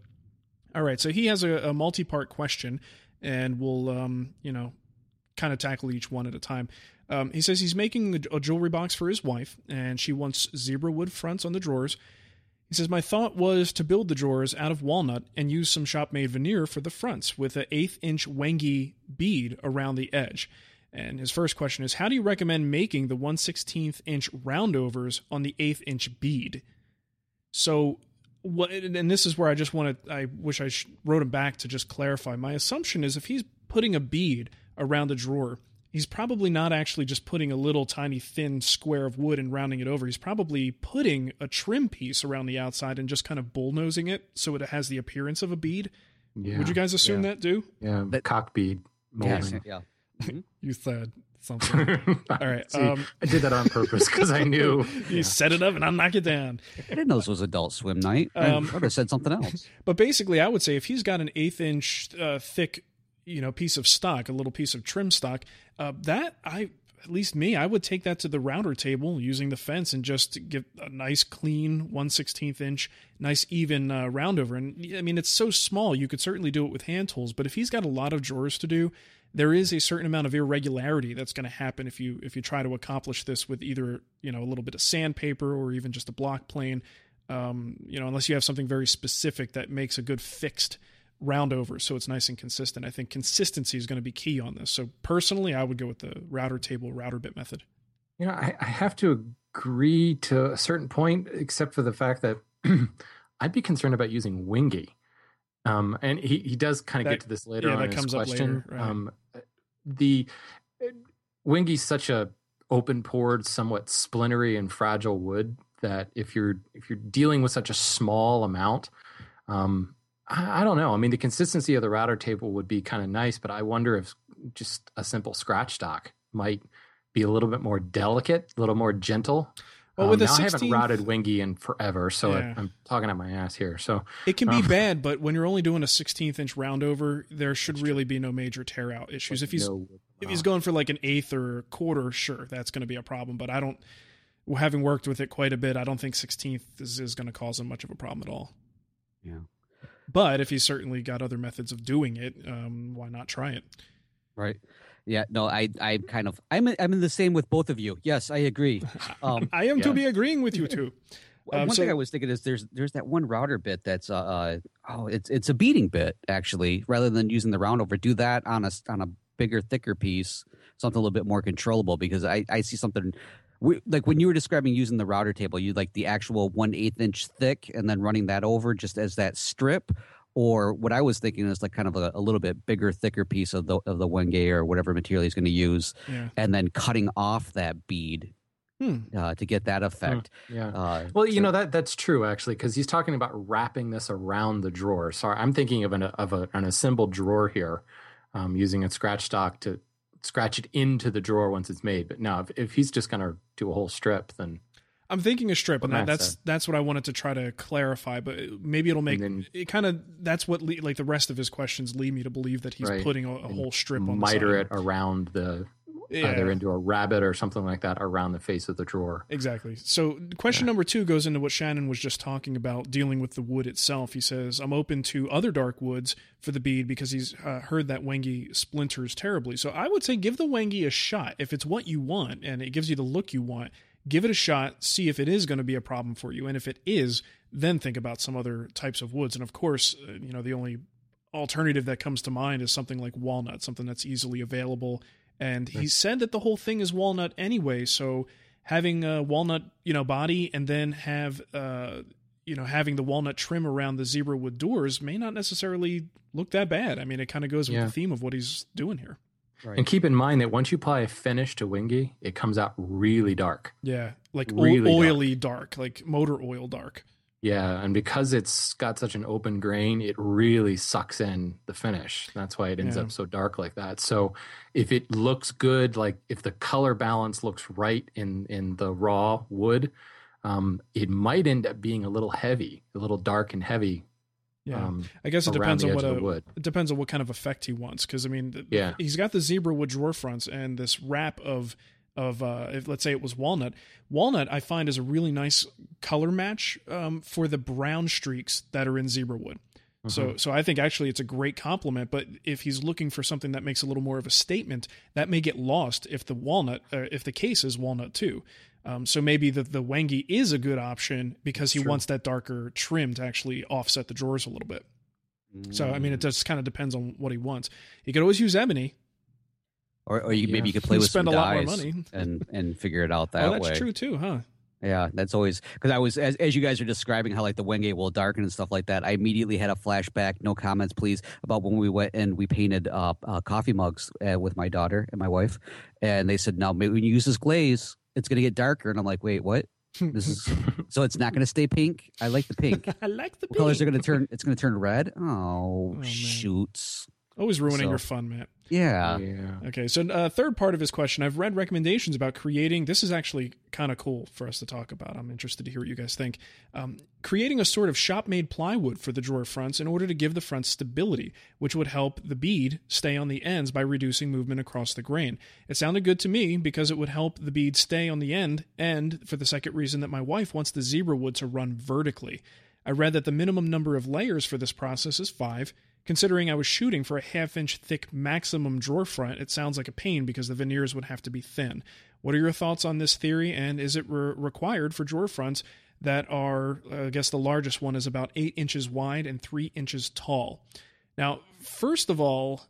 all right, so he has a, a multi-part question, and we'll, um, you know, kind of tackle each one at a time. Um, he says he's making a, jewelry box for his wife, and she wants zebra wood fronts on the drawers. He says, My thought was to build the drawers out of walnut and use some shop made veneer for the fronts with an eighth inch Wenge bead around the edge. And his first question is How do you recommend making the 116th inch roundovers on the eighth inch bead? So, what, and this is where I just want to, I wish I wrote him back to just clarify. My assumption is if he's putting a bead around a drawer, he's probably not actually just putting a little tiny thin square of wood and rounding it over. He's probably putting a trim piece around the outside and just kind of bullnosing it so it has the appearance of a bead. Yeah, Would you guys assume yeah. that too? Yeah, that cock bead molding. Yeah. Mm-hmm. you said something. All right. See, um, I did that on purpose because I knew. you yeah. set it up and I'll knock it down. I didn't know this was adult swim night. Um, I would have said something else. But basically, I would say if he's got an eighth inch uh, thick, you know, piece of stock, a little piece of trim stock, uh, that I at least me, I would take that to the router table using the fence and just get a nice clean 116th inch, nice even uh, round over. And I mean, it's so small, you could certainly do it with hand tools, but if he's got a lot of drawers to do, there is a certain amount of irregularity that's going to happen if you if you try to accomplish this with either you know a little bit of sandpaper or even just a block plane. Um, you know, unless you have something very specific that makes a good fixed round over so it's nice and consistent. I think consistency is going to be key on this. So personally, I would go with the router table router bit method. You know, I, I have to agree to a certain point, except for the fact that I'd be concerned about using Wenge Um, and he, he does kind of get to this later yeah, on that in comes his question. Up later, right. um, the Wenge's such a open pored, somewhat splintery and fragile wood that if you're if you're dealing with such a small amount, um, I, I don't know. I mean, the consistency of the router table would be kind of nice, but I wonder if just a simple scratch stock might be a little bit more delicate, a little more gentle. Well, with um, a 16th, I haven't routed Wenge in forever, so Yeah. I, am talking out my ass here. So It can be um, bad, but when you're only doing a 16th inch round over, there should really be no major tear out issues. If he's no- if he's going for like an eighth or quarter, sure, that's going to be a problem. But I don't, having worked with it quite a bit, I don't think 16th is, is going to cause him much of a problem at all. Yeah. But if he's certainly got other methods of doing it, um, why not try it? Right. Yeah. No, I, I kind of, I'm, I'm in the same with both of you. Yes, I agree. Um, I am to be agreeing with you too. One Um, thing I was thinking is there's there's that one router bit that's uh, uh oh it's it's a beading bit actually rather than using the round over do that on a on a bigger thicker piece something a little bit more controllable because I I see something we, like when you were describing using the router table you like the actual one eighth inch thick and then running that over just as that strip or what I was thinking is like kind of a, a little bit bigger thicker piece of the of the Wenge or whatever material he's going to use Yeah. and then cutting off that bead Hmm. uh, to get that effect. yeah. Uh, Well, you so- know that that's true actually, because he's talking about wrapping this around the drawer. Sorry, I'm thinking of an of a, an assembled drawer here, um, using a scratch stock to scratch it into the drawer once it's made. But now, if, if he's just going to do a whole strip, then I'm thinking a strip, and that, that's that's what I wanted to try to clarify. But maybe it'll make then- it kind of that's what le- like the rest of his questions lead me to believe that he's Right. putting a, a whole strip on miter the it around the Yeah. either into a rabbet or something like that around the face of the drawer. Exactly. So, question number two goes into what Shannon was just talking about, dealing with the wood itself. He says, "I'm open to other dark woods for the bead because he's uh, heard that Wenge splinters terribly. So, I would say give the Wenge a shot if it's what you want and it gives you the look you want. Give it a shot. See if it is going to be a problem for you, and if it is, then think about some other types of woods. And of course, uh, you know the only alternative that comes to mind is something like walnut, something that's easily available. And he said that the whole thing is walnut anyway, so having a walnut, you know, body and then have uh you know, having the walnut trim around the zebra wood doors may not necessarily look that bad. I mean, it kind of goes with Yeah. the theme of what he's doing here. Right. And keep in mind that once you apply a finish to Wenge, it comes out really dark. Yeah, like Really dark. oily dark. like motor oil dark. Yeah, and because it's got such an open grain, it really sucks in the finish. That's why it ends Yeah. up so dark like that. So if it looks good, like if the color balance looks right in in the raw wood, um, it might end up being a little heavy, a little dark and heavy. Yeah. Um, I guess it depends on what a, wood. it depends on what kind of effect he wants. Because I mean, Yeah. he's got the zebra wood drawer fronts and this wrap of of uh, if let's say it was walnut. Walnut I find is a really nice color match um, for the brown streaks that are in zebra wood. So, so I think actually it's a great compliment. But if he's looking for something that makes a little more of a statement, that may get lost if the walnut, uh, if the case is walnut too. Um, so maybe the the Wenge is a good option because he wants that darker trim to actually offset the drawers a little bit. So I mean, it just kind of depends on what he wants. He could always use ebony. Or, or you, Yeah. maybe you could play with Spend some a lot more money. and and figure it out that oh, that's way. true too, huh? Yeah, that's always because I was as, as you guys are describing how like the Wenge will darken and stuff like that. I immediately had a flashback. No comments, please, about when we went and we painted uh, uh, coffee mugs uh, with my daughter and my wife, and they said, "Now, maybe when you use this glaze, it's going to get darker." And I'm like, "Wait, what? This is so it's not going to stay pink? I like the pink. I like the colors are going to turn? It's going to turn red. Oh, oh man. shoots! Always ruining So- your fun, Matt. Yeah, yeah. Okay, so uh, third part of his question, I've read recommendations about creating. This is actually kind of cool for us to talk about. I'm interested to hear what you guys think. Um, creating a sort of shop-made plywood for the drawer fronts in order to give the fronts stability, which would help the bead stay on the ends by reducing movement across the grain. It sounded good to me because it would help the bead stay on the end, and for the second reason that my wife wants the zebra wood to run vertically. I read that the minimum number of layers for this process is five. Considering I was shooting for a half inch thick maximum drawer front, it sounds like a pain because the veneers would have to be thin. What are your thoughts on this theory, and is it re- required for drawer fronts that are, uh, I guess the largest one is about eight inches wide and three inches tall? Now, first of all,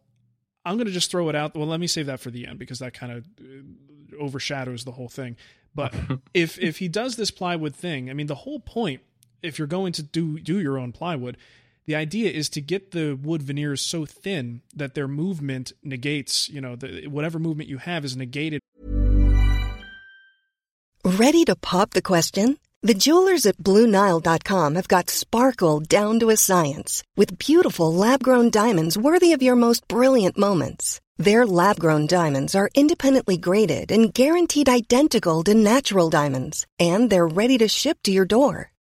I'm going to just throw it out. Well, let me save that for the end because that kind of uh, overshadows the whole thing. But if if he does this plywood thing, I mean, the whole point, if you're going to do do your own plywood, the idea is to get the wood veneers so thin that their movement negates, you know, the, whatever movement you have is negated Ready to pop the question? The jewelers at BlueNile.com have got sparkle down to a science with beautiful lab grown diamonds worthy of your most brilliant moments. Their lab grown diamonds are independently graded and guaranteed identical to natural diamonds, and they're ready to ship to your door.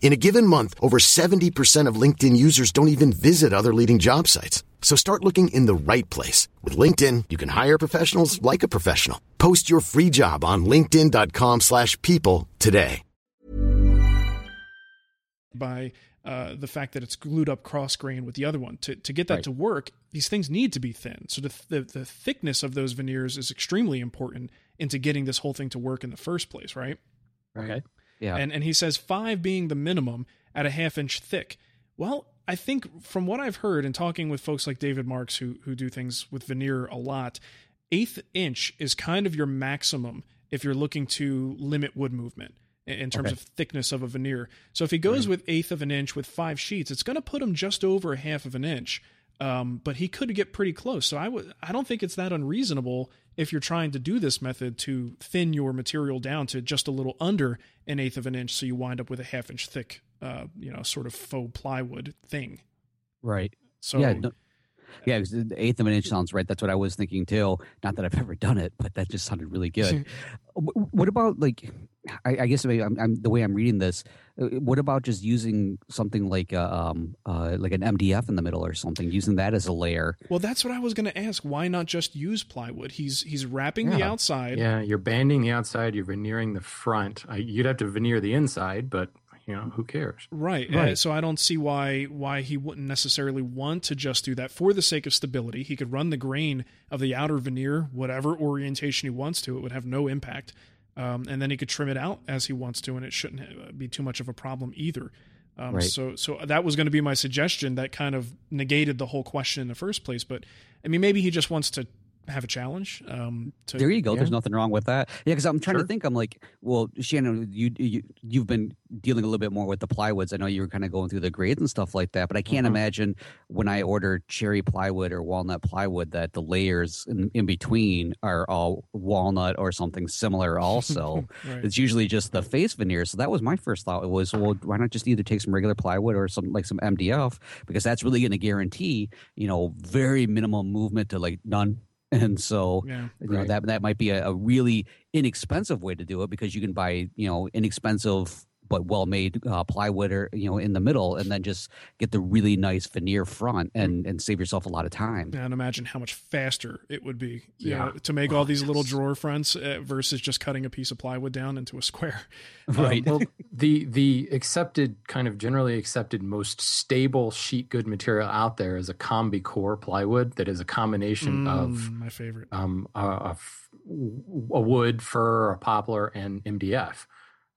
In a given month, over 70% of LinkedIn users don't even visit other leading job sites. So start looking in the right place. With LinkedIn, you can hire professionals like a professional. Post your free job on linkedin.com slash people today. by uh, the fact that it's glued up cross grain with the other one. To, to get that Right. to work, these things need to be thin. So the, the, the thickness of those veneers is extremely important into getting this whole thing to work in the first place, right? Right. Yeah. And and he says five being the minimum at a half inch thick. Well, I think from what I've heard and talking with folks like David Marks who who do things with veneer a lot, eighth inch is kind of your maximum if you're looking to limit wood movement in- terms Okay. of thickness of a veneer. So if he goes with eighth of an inch with five sheets, it's going to put him just over a half of an inch. Um, but he could get pretty close. So I would I don't think it's that unreasonable if you're trying to do this method to thin your material down to just a little under an eighth of an inch, so you wind up with a half inch thick, uh, you know, sort of faux plywood thing. right. So yeah, no, yeah, the eighth of an inch sounds right. That's what I was thinking too. Not that I've ever done it, but that just sounded really good. What about like? I, I guess I'm, I'm the way I'm reading this. uh, What about just using something like a, um uh like an MDF in the middle or something? Using that as a layer. Well, that's what I was going to ask. Why not just use plywood? He's he's wrapping the outside. Yeah, you're banding the outside, you're veneering the front. I, you'd have to veneer the inside, but you know who cares? Right. Uh, Right. so I don't see why why he wouldn't necessarily want to just do that for the sake of stability. He could run the grain of the outer veneer, whatever orientation he wants to. It would have no impact, um, and then he could trim it out as he wants to, and it shouldn't uh, be too much of a problem either. Um, Right. So so that was going to be my suggestion. That kind of negated the whole question in the first place. But I mean, maybe he just wants to have a challenge. Um, to, there you go. yeah. There's nothing wrong with that. Yeah, because I'm trying Sure. to think. I'm like, well, Shannon, you, you you've been dealing a little bit more with the plywoods. I know you were kind of going through the grades and stuff like that, but I can't Mhm. imagine when I order cherry plywood or walnut plywood that the layers in, in between are all walnut or something similar. Also, Right. it's usually just the face veneer. So that was my first thought. It was, well, why not just either take some regular plywood or some like some MDF because that's really going to guarantee, you know, very minimal movement to like none. And so, Yeah. you know Right. that that might be a, a really inexpensive way to do it because you can buy you know inexpensive but well made uh, plywood or you know in the middle and then just get the really nice veneer front and and save yourself a lot of time And imagine how much faster it would be you Yeah. know, to make all Oh, these little drawer fronts uh, versus just cutting a piece of plywood down into a square. right well, the the accepted kind of generally accepted most stable sheet good material out there is a combi core plywood that is a combination of Mm, my favorite. um, a, a f- a wood, fir, a poplar, and MDF.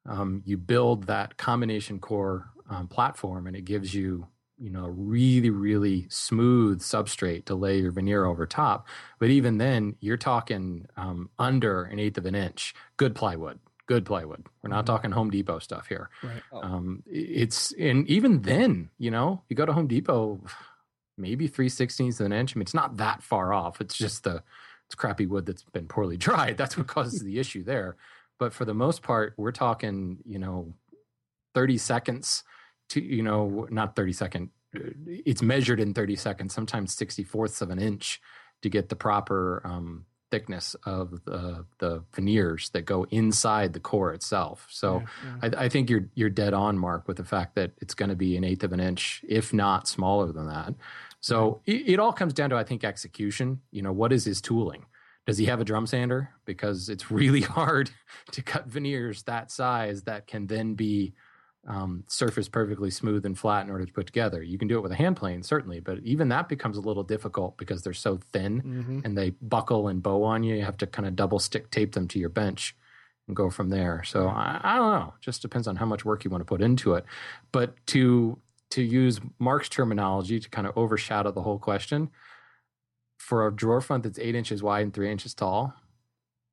Um, you build that combination core um, platform, and it gives you, you know, a really, really smooth substrate to lay your veneer over top. But even then, you're talking um, under an eighth of an inch. Good plywood. Good plywood. We're not talking Home Depot stuff here. Right. Um, it's and even then, you know, you go to Home Depot, maybe three sixteenths of an inch. I mean, it's not that far off. It's just the it's crappy wood that's been poorly dried. That's what causes the issue there. But for the most part, we're talking, you know, thirty seconds to, you know, not thirty second. It's measured in thirty seconds, sometimes sixty fourths of an inch, to get the proper um, thickness of the the veneers that go inside the core itself. So. Yeah, yeah. I, I think you're you're dead on, Mark, with the fact that it's going to be an eighth of an inch, if not smaller than that. So it, it all comes down to, I think, execution. You know, what is his tooling? Does he have a drum sander? Because it's really hard to cut veneers that size that can then be um, surface perfectly smooth and flat in order to put together. You can do it with a hand plane, certainly, but even that becomes a little difficult because they're so thin Mhm. and they buckle and bow on you. You have to kind of double stick tape them to your bench and go from there. So I, I don't know. Just depends on how much work you want to put into it. But to to use Mark's terminology to kind of overshadow the whole question, for a drawer front that's eight inches wide and three inches tall,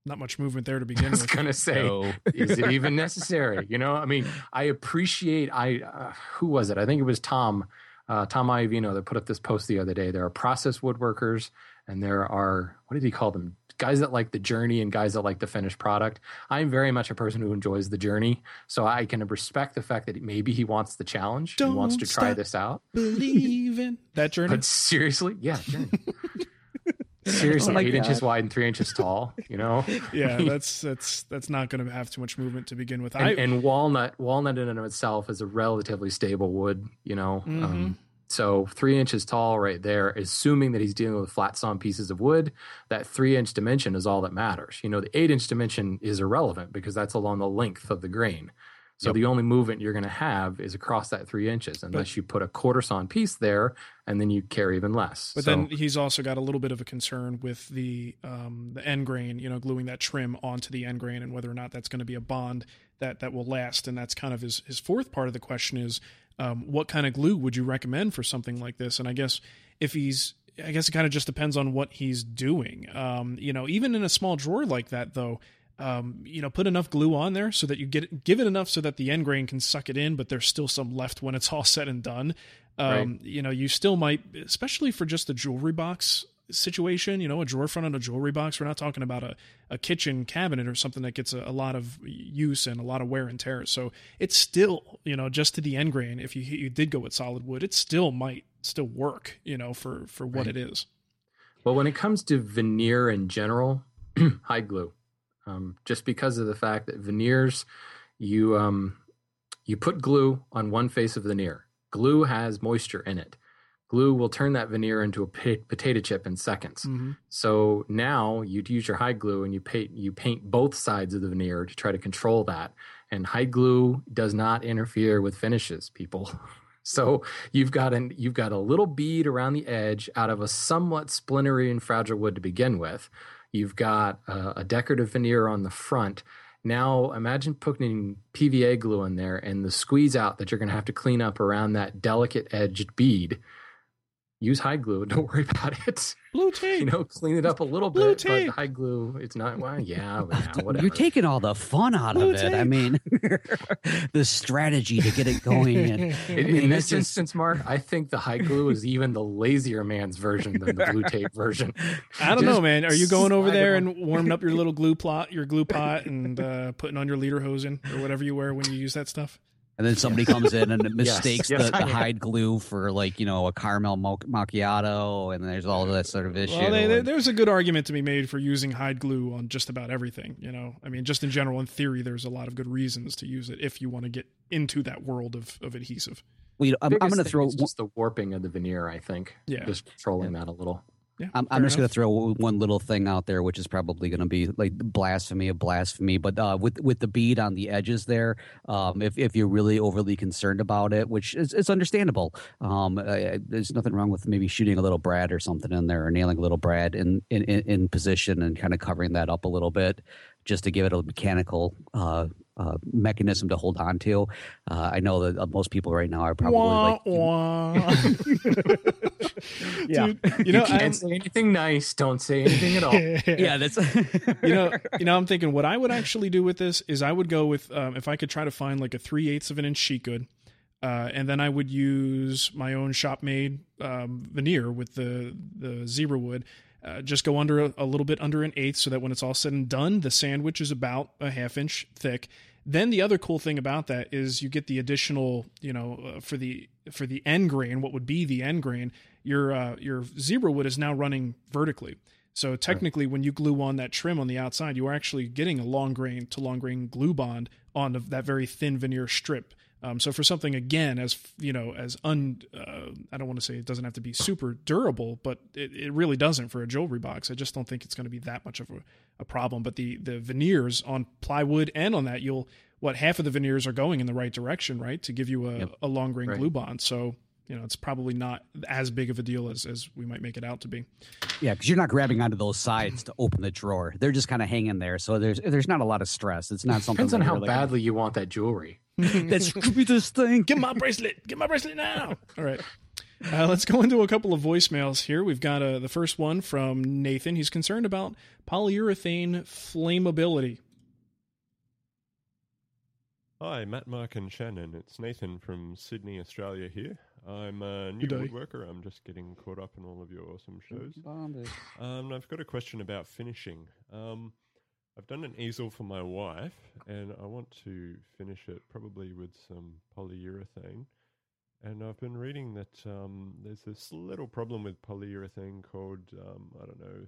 Not much movement there to begin with. I begin was with. gonna say, No. is it even necessary? You know, I mean, I appreciate. I uh, who was it? I think it was Tom, uh, Tom Iovino that put up this post the other day. There are process woodworkers, and there are what did he call them? Guys that like the journey and guys that like the finished product. I'm very much a person who enjoys the journey, so I can respect the fact that maybe he wants the challenge. he wants to try this out. Believe in that journey. But seriously, yeah, journey. Seriously, Oh eight inches wide and three inches tall. You know, yeah, that's that's that's not going to have too much movement to begin with. I, and, and walnut walnut in and of itself is a relatively stable wood you know Mm-hmm. um, so three inches tall right there assuming that he's dealing with flat sawn pieces of wood that three inch dimension is all that matters you know the eight inch dimension is irrelevant because that's along the length of the grain so Yep. the only movement you're going to have is across that three inches unless you put a quarter sawn piece there and then you carry even less But So- then he's also got a little bit of a concern with the um, the end grain, you know, gluing that trim onto the end grain and whether or not that's going to be a bond that that will last. And that's kind of his his fourth part of the question is um, what kind of glue would you recommend for something like this? And I guess if he's I guess it kind of just depends on what he's doing. Um, you know, even in a small drawer like that, though, um, you know, put enough glue on there so that you get it, give it enough so that the end grain can suck it in, but there's still some left when it's all said and done. Um, You know, you still might, especially for just the jewelry box situation. You know, a drawer front on a jewelry box. We're not talking about a, a kitchen cabinet or something that gets a, a lot of use and a lot of wear and tear. So it's still, you know, just to the end grain. If you you did go with solid wood, it still might still work. You know, for for what Right. it is. Well, when it comes to veneer in general, hide glue. Um, just because of the fact that veneers, you um, you put glue on one face of the veneer. Glue has moisture in it. Glue will turn that veneer into a potato chip in seconds. Mm-hmm. So now you'd use your hide glue and you paint you paint both sides of the veneer to try to control that. And hide glue does not interfere with finishes, people. So you've got an you've got a little bead around the edge out of a somewhat splintery and fragile wood to begin with. You've got a, a decorative veneer on the front. Now imagine putting PVA glue in there and the squeeze out that you're going to have to clean up around that delicate edged bead use hide glue. Don't worry about it. Blue tape. You know, clean it up a little Blue bit, tape. but hide glue. It's not. Well, yeah, yeah whatever. You're taking all the fun out Blue of it. I mean, the strategy to get it going. And, I In, mean, in that's this just- instance, Mark, I think the hide glue is even the lazier man's version than the blue tape version. I don't know, man. Are you going over there on. and warming up your little glue plot, your glue pot, and uh, putting on your lederhosen or whatever you wear when you use that stuff? And then somebody comes in and mistakes yes, the, the hide glue for like you know a caramel mo- macchiato, and there's all that sort of issue. Well, they, they- there's a good argument to be made for using hide glue on just about everything. You know, I mean, just in general, in theory, there's a lot of good reasons to use it if you want to get into that world of, of adhesive. well, you know, I'm, I'm going to throw. is just the warping of the veneer. I think. Yeah. just trolling that a little. Yeah, I'm, I'm just going to throw one little thing out there, which is probably going to be like blasphemy of blasphemy. But uh, with with the bead on the edges there, um, if if you're really overly concerned about it, which is it's understandable, um, uh, there's nothing wrong with maybe shooting a little Brad or something in there, or nailing a little Brad in in, in, in position and kind of covering that up a little bit, just to give it a mechanical. Uh, uh, mechanism to hold on to. Uh, I know that uh, most people right now are probably Wah, like, wah. Yeah. Dude, you know, Can't I'm- say anything nice. Don't say anything at all. yeah, that's you know, you know, I'm thinking what I would actually do with this is I would go with um, if I could try to find like a three eighths of an inch sheet good, uh, and then I would use my own shop made um, veneer with the the zebra wood. Uh, just go under a, a little bit under an eighth so that when it's all said and done, the sandwich is about a half inch thick. Then the other cool thing about that is you get the additional, you know, uh, for the for the end grain, what would be the end grain, your uh, your zebra wood is now running vertically. So technically, when you glue on that trim on the outside, you are actually getting a long grain to long grain glue bond on the, that very thin veneer strip. Um, so for something again as you know as un, uh, I don't want to say it doesn't have to be super durable, but it, it really doesn't for a jewelry box. I just don't think it's going to be that much of a, a problem. But the the veneers on plywood and on that, you'll what half of the veneers are going in the right direction, right, to give you a, Yep. a long grain Right. glue bond. So you know it's probably not as big of a deal as as we might make it out to be. Yeah, because you're not grabbing onto those sides to open the drawer. They're just kind of hanging there. So there's there's not a lot of stress. It's not something. Depends on that how you're like, badly you want that jewelry. Let's screw this thing. Get my bracelet. Get my bracelet now. All right. Uh, let's go into a couple of voicemails here. We've got uh, the first one from Nathan. He's concerned about polyurethane flammability. Hi, Matt, Mark, and Shannon. It's Nathan from Sydney, Australia here. I'm a new woodworker. I'm just getting caught up in all of your awesome shows. Um, I've got a question about finishing. Um, I've done an easel for my wife, and I want to finish it probably with some polyurethane. And I've been reading that um, there's this little problem with polyurethane called, um, I don't know,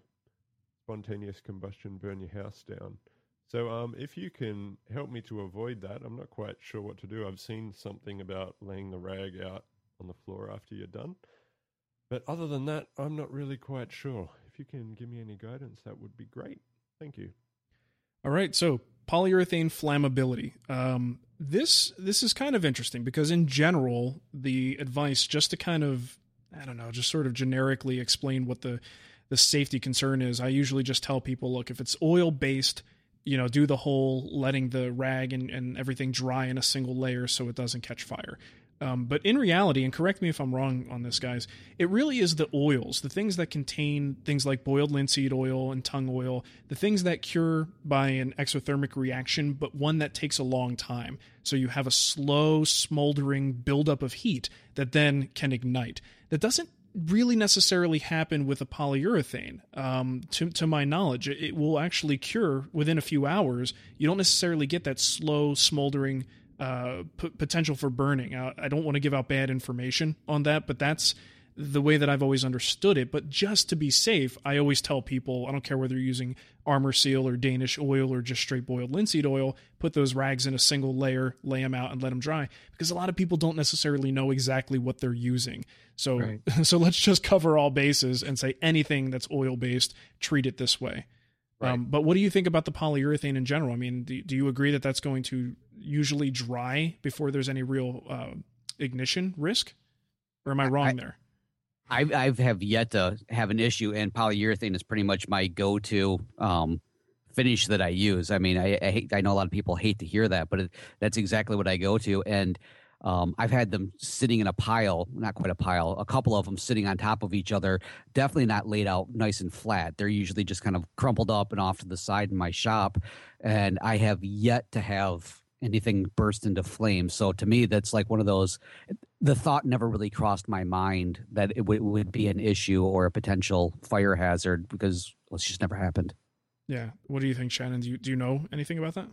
spontaneous combustion, burn your house down. So, um, if you can help me to avoid that, I'm not quite sure what to do. I've seen something about laying the rag out on the floor after you're done. But other than that, I'm not really quite sure. If you can give me any guidance, that would be great. Thank you. All right, so polyurethane flammability. Um, this this is kind of interesting because in general, the advice just to kind of I don't know, just sort of generically explain what the the safety concern is. I usually just tell people, look, if it's oil based, you know, do the whole letting the rag and, and everything dry in a single layer so it doesn't catch fire. Um, but in reality, and correct me if I'm wrong on this, guys, it really is the oils, the things that contain things like boiled linseed oil and tung oil, the things that cure by an exothermic reaction, but one that takes a long time. So you have a slow, smoldering buildup of heat that then can ignite. That doesn't really necessarily happen with a polyurethane. Um, to, to my knowledge, it, it will actually cure within a few hours. You don't necessarily get that slow, smoldering uh, p- potential for burning. I, I don't want to give out bad information on that, but that's the way that I've always understood it. But just to be safe, I always tell people I don't care whether you're using Arm-R-Seal or Danish oil or just straight boiled linseed oil, put those rags in a single layer, lay them out, and let them dry. Because a lot of people don't necessarily know exactly what they're using. So, Right. so let's just cover all bases and say anything that's oil based, treat it this way. Right. Um, but what do you think about the polyurethane in general? I mean, do, do you agree that that's going to usually dry before there's any real uh, ignition risk? Or am I wrong I- there? I I've have yet to have an issue, and polyurethane is pretty much my go-to um, finish that I use. I mean, I I, hate, I know a lot of people hate to hear that, but it, that's exactly what I go to. And Um, I've had them sitting in a pile, not quite a pile, a couple of them sitting on top of each other, definitely not laid out nice and flat. They're usually just kind of crumpled up and off to the side in my shop. And I have yet to have anything burst into flames. So to me, that's like one of those. The thought never really crossed my mind that it w- would be an issue or a potential fire hazard because well, it's just never happened. Yeah. What do you think, Shannon? Do you do you know anything about that?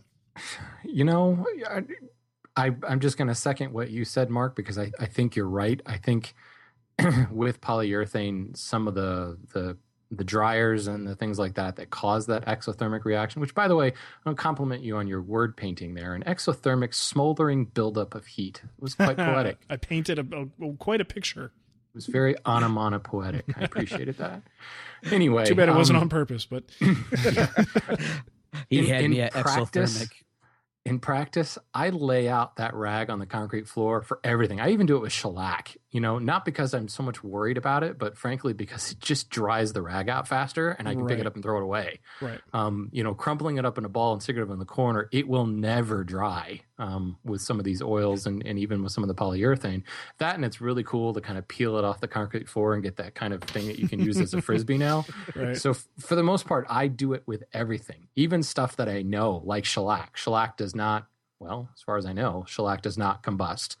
You know, I, I I'm just going to second what you said, Mark, because I I think you're right. I think with polyurethane, some of the the the dryers and the things like that that cause that exothermic reaction, which by the way, I'll compliment you on your word painting there. An exothermic smoldering buildup of heat. It was quite poetic. I painted a, a, quite a picture. It was very onomatopoetic. I appreciated that. Anyway. Too bad it um, wasn't on purpose, but he in, had in me at practice, exothermic in practice, I lay out that rag on the concrete floor for everything. I even do it with shellac, you know, not because I'm so much worried about it, but frankly, because it just dries the rag out faster and I can right. pick it up and throw it away. Right. Um, you know, crumpling it up in a ball and sticking it in the corner, it will never dry um, with some of these oils and, and even with some of the polyurethane. That and it's really cool to kind of peel it off the concrete floor and get that kind of thing that you can use as a frisbee now. Right. So f- for the most part, I do it with everything, even stuff that I know, like shellac. Shellac does not, well, as far as I know, shellac does not combust.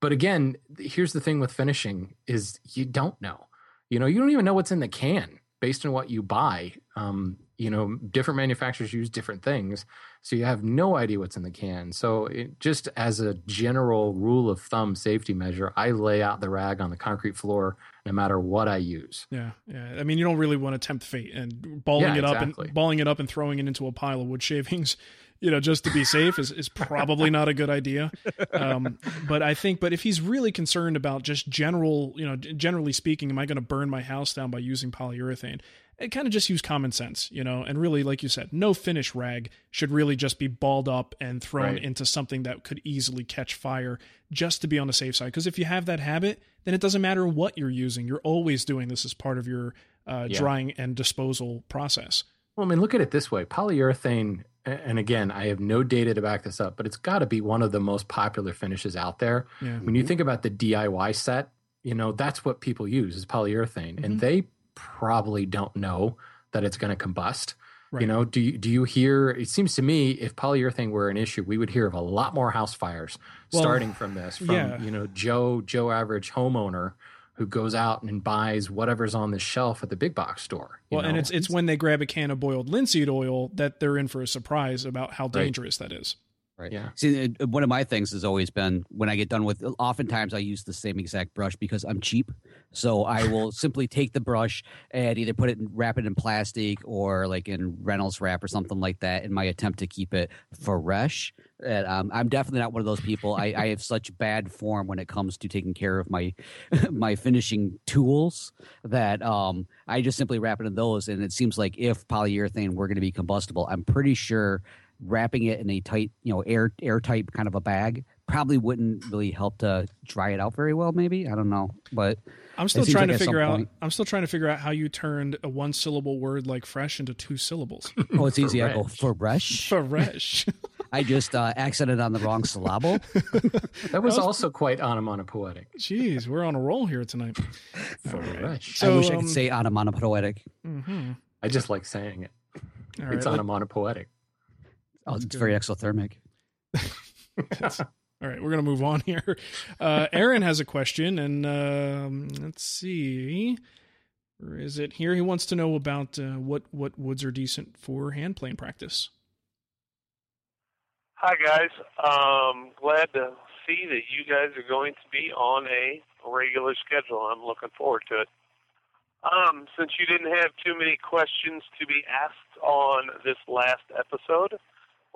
But again, here's the thing with finishing is you don't know. You know, you don't even know what's in the can based on what you buy. Um, you know, different manufacturers use different things, so you have no idea what's in the can. So, it, just as a general rule of thumb safety measure, I lay out the rag on the concrete floor no matter what I use. Yeah, yeah. I mean, you don't really want to tempt fate and balling yeah, it up exactly. and balling it up and throwing it into a pile of wood shavings you know, just to be safe is, is probably not a good idea. Um, but I think, but if he's really concerned about just general, you know, generally speaking, am I going to burn my house down by using polyurethane? It kind of just use common sense, you know, and really, like you said, no finish rag should really just be balled up and thrown right. into something that could easily catch fire just to be on the safe side. Because if you have that habit, then it doesn't matter what you're using. You're always doing this as part of your uh, yeah. drying and disposal process. Well, I mean, look at it this way polyurethane and again, I have no data to back this up, but it's got to be one of the most popular finishes out there. Yeah. When you think about the DIY set, you know, that's what people use is polyurethane, mm-hmm. and they probably don't know that it's going to combust. Right. You know, do you, do you hear? It seems to me if polyurethane were an issue, we would hear of a lot more house fires well, starting from this. From yeah. you know, Joe Joe average homeowner who goes out and buys whatever's on the shelf at the big box store. Well, know? and it's, it's, when they grab a can of boiled linseed oil that they're in for a surprise about how dangerous right. that is. Right. Yeah. See, one of my things has always been when I get done with. Oftentimes, I use the same exact brush because I'm cheap. So I will simply take the brush and either put it in, wrap it in plastic or like in Reynolds wrap or something like that in my attempt to keep it fresh. And, um, I'm definitely not one of those people. I, I have such bad form when it comes to taking care of my my finishing tools that um, I just simply wrap it in those. And it seems like if polyurethane were going to be combustible, I'm pretty sure wrapping it in a tight, you know, air airtight kind of a bag probably wouldn't really help to dry it out very well. Maybe I don't know, but I'm still trying like to figure out. Point, I'm still trying to figure out how you turned a one syllable word like fresh into two syllables. oh, it's easy. I go fresh. Fresh. I just uh, accented on the wrong syllable. that was also quite onomatopoetic. Jeez, we're on a roll here tonight. Fresh. So, I wish um, I could um, say onomatopoetic. Mm-hmm. I just like saying it. Right, it's onomatopoetic. Oh, it's good. very exothermic. All right, we're going to move on here. Uh, Aaron has a question, and um, let's see. Where is it here? He wants to know about uh, what, what woods are decent for hand plane practice. Hi, guys. Um, glad to see that you guys are going to be on a regular schedule. I'm looking forward to it. Um, since you didn't have too many questions to be asked on this last episode,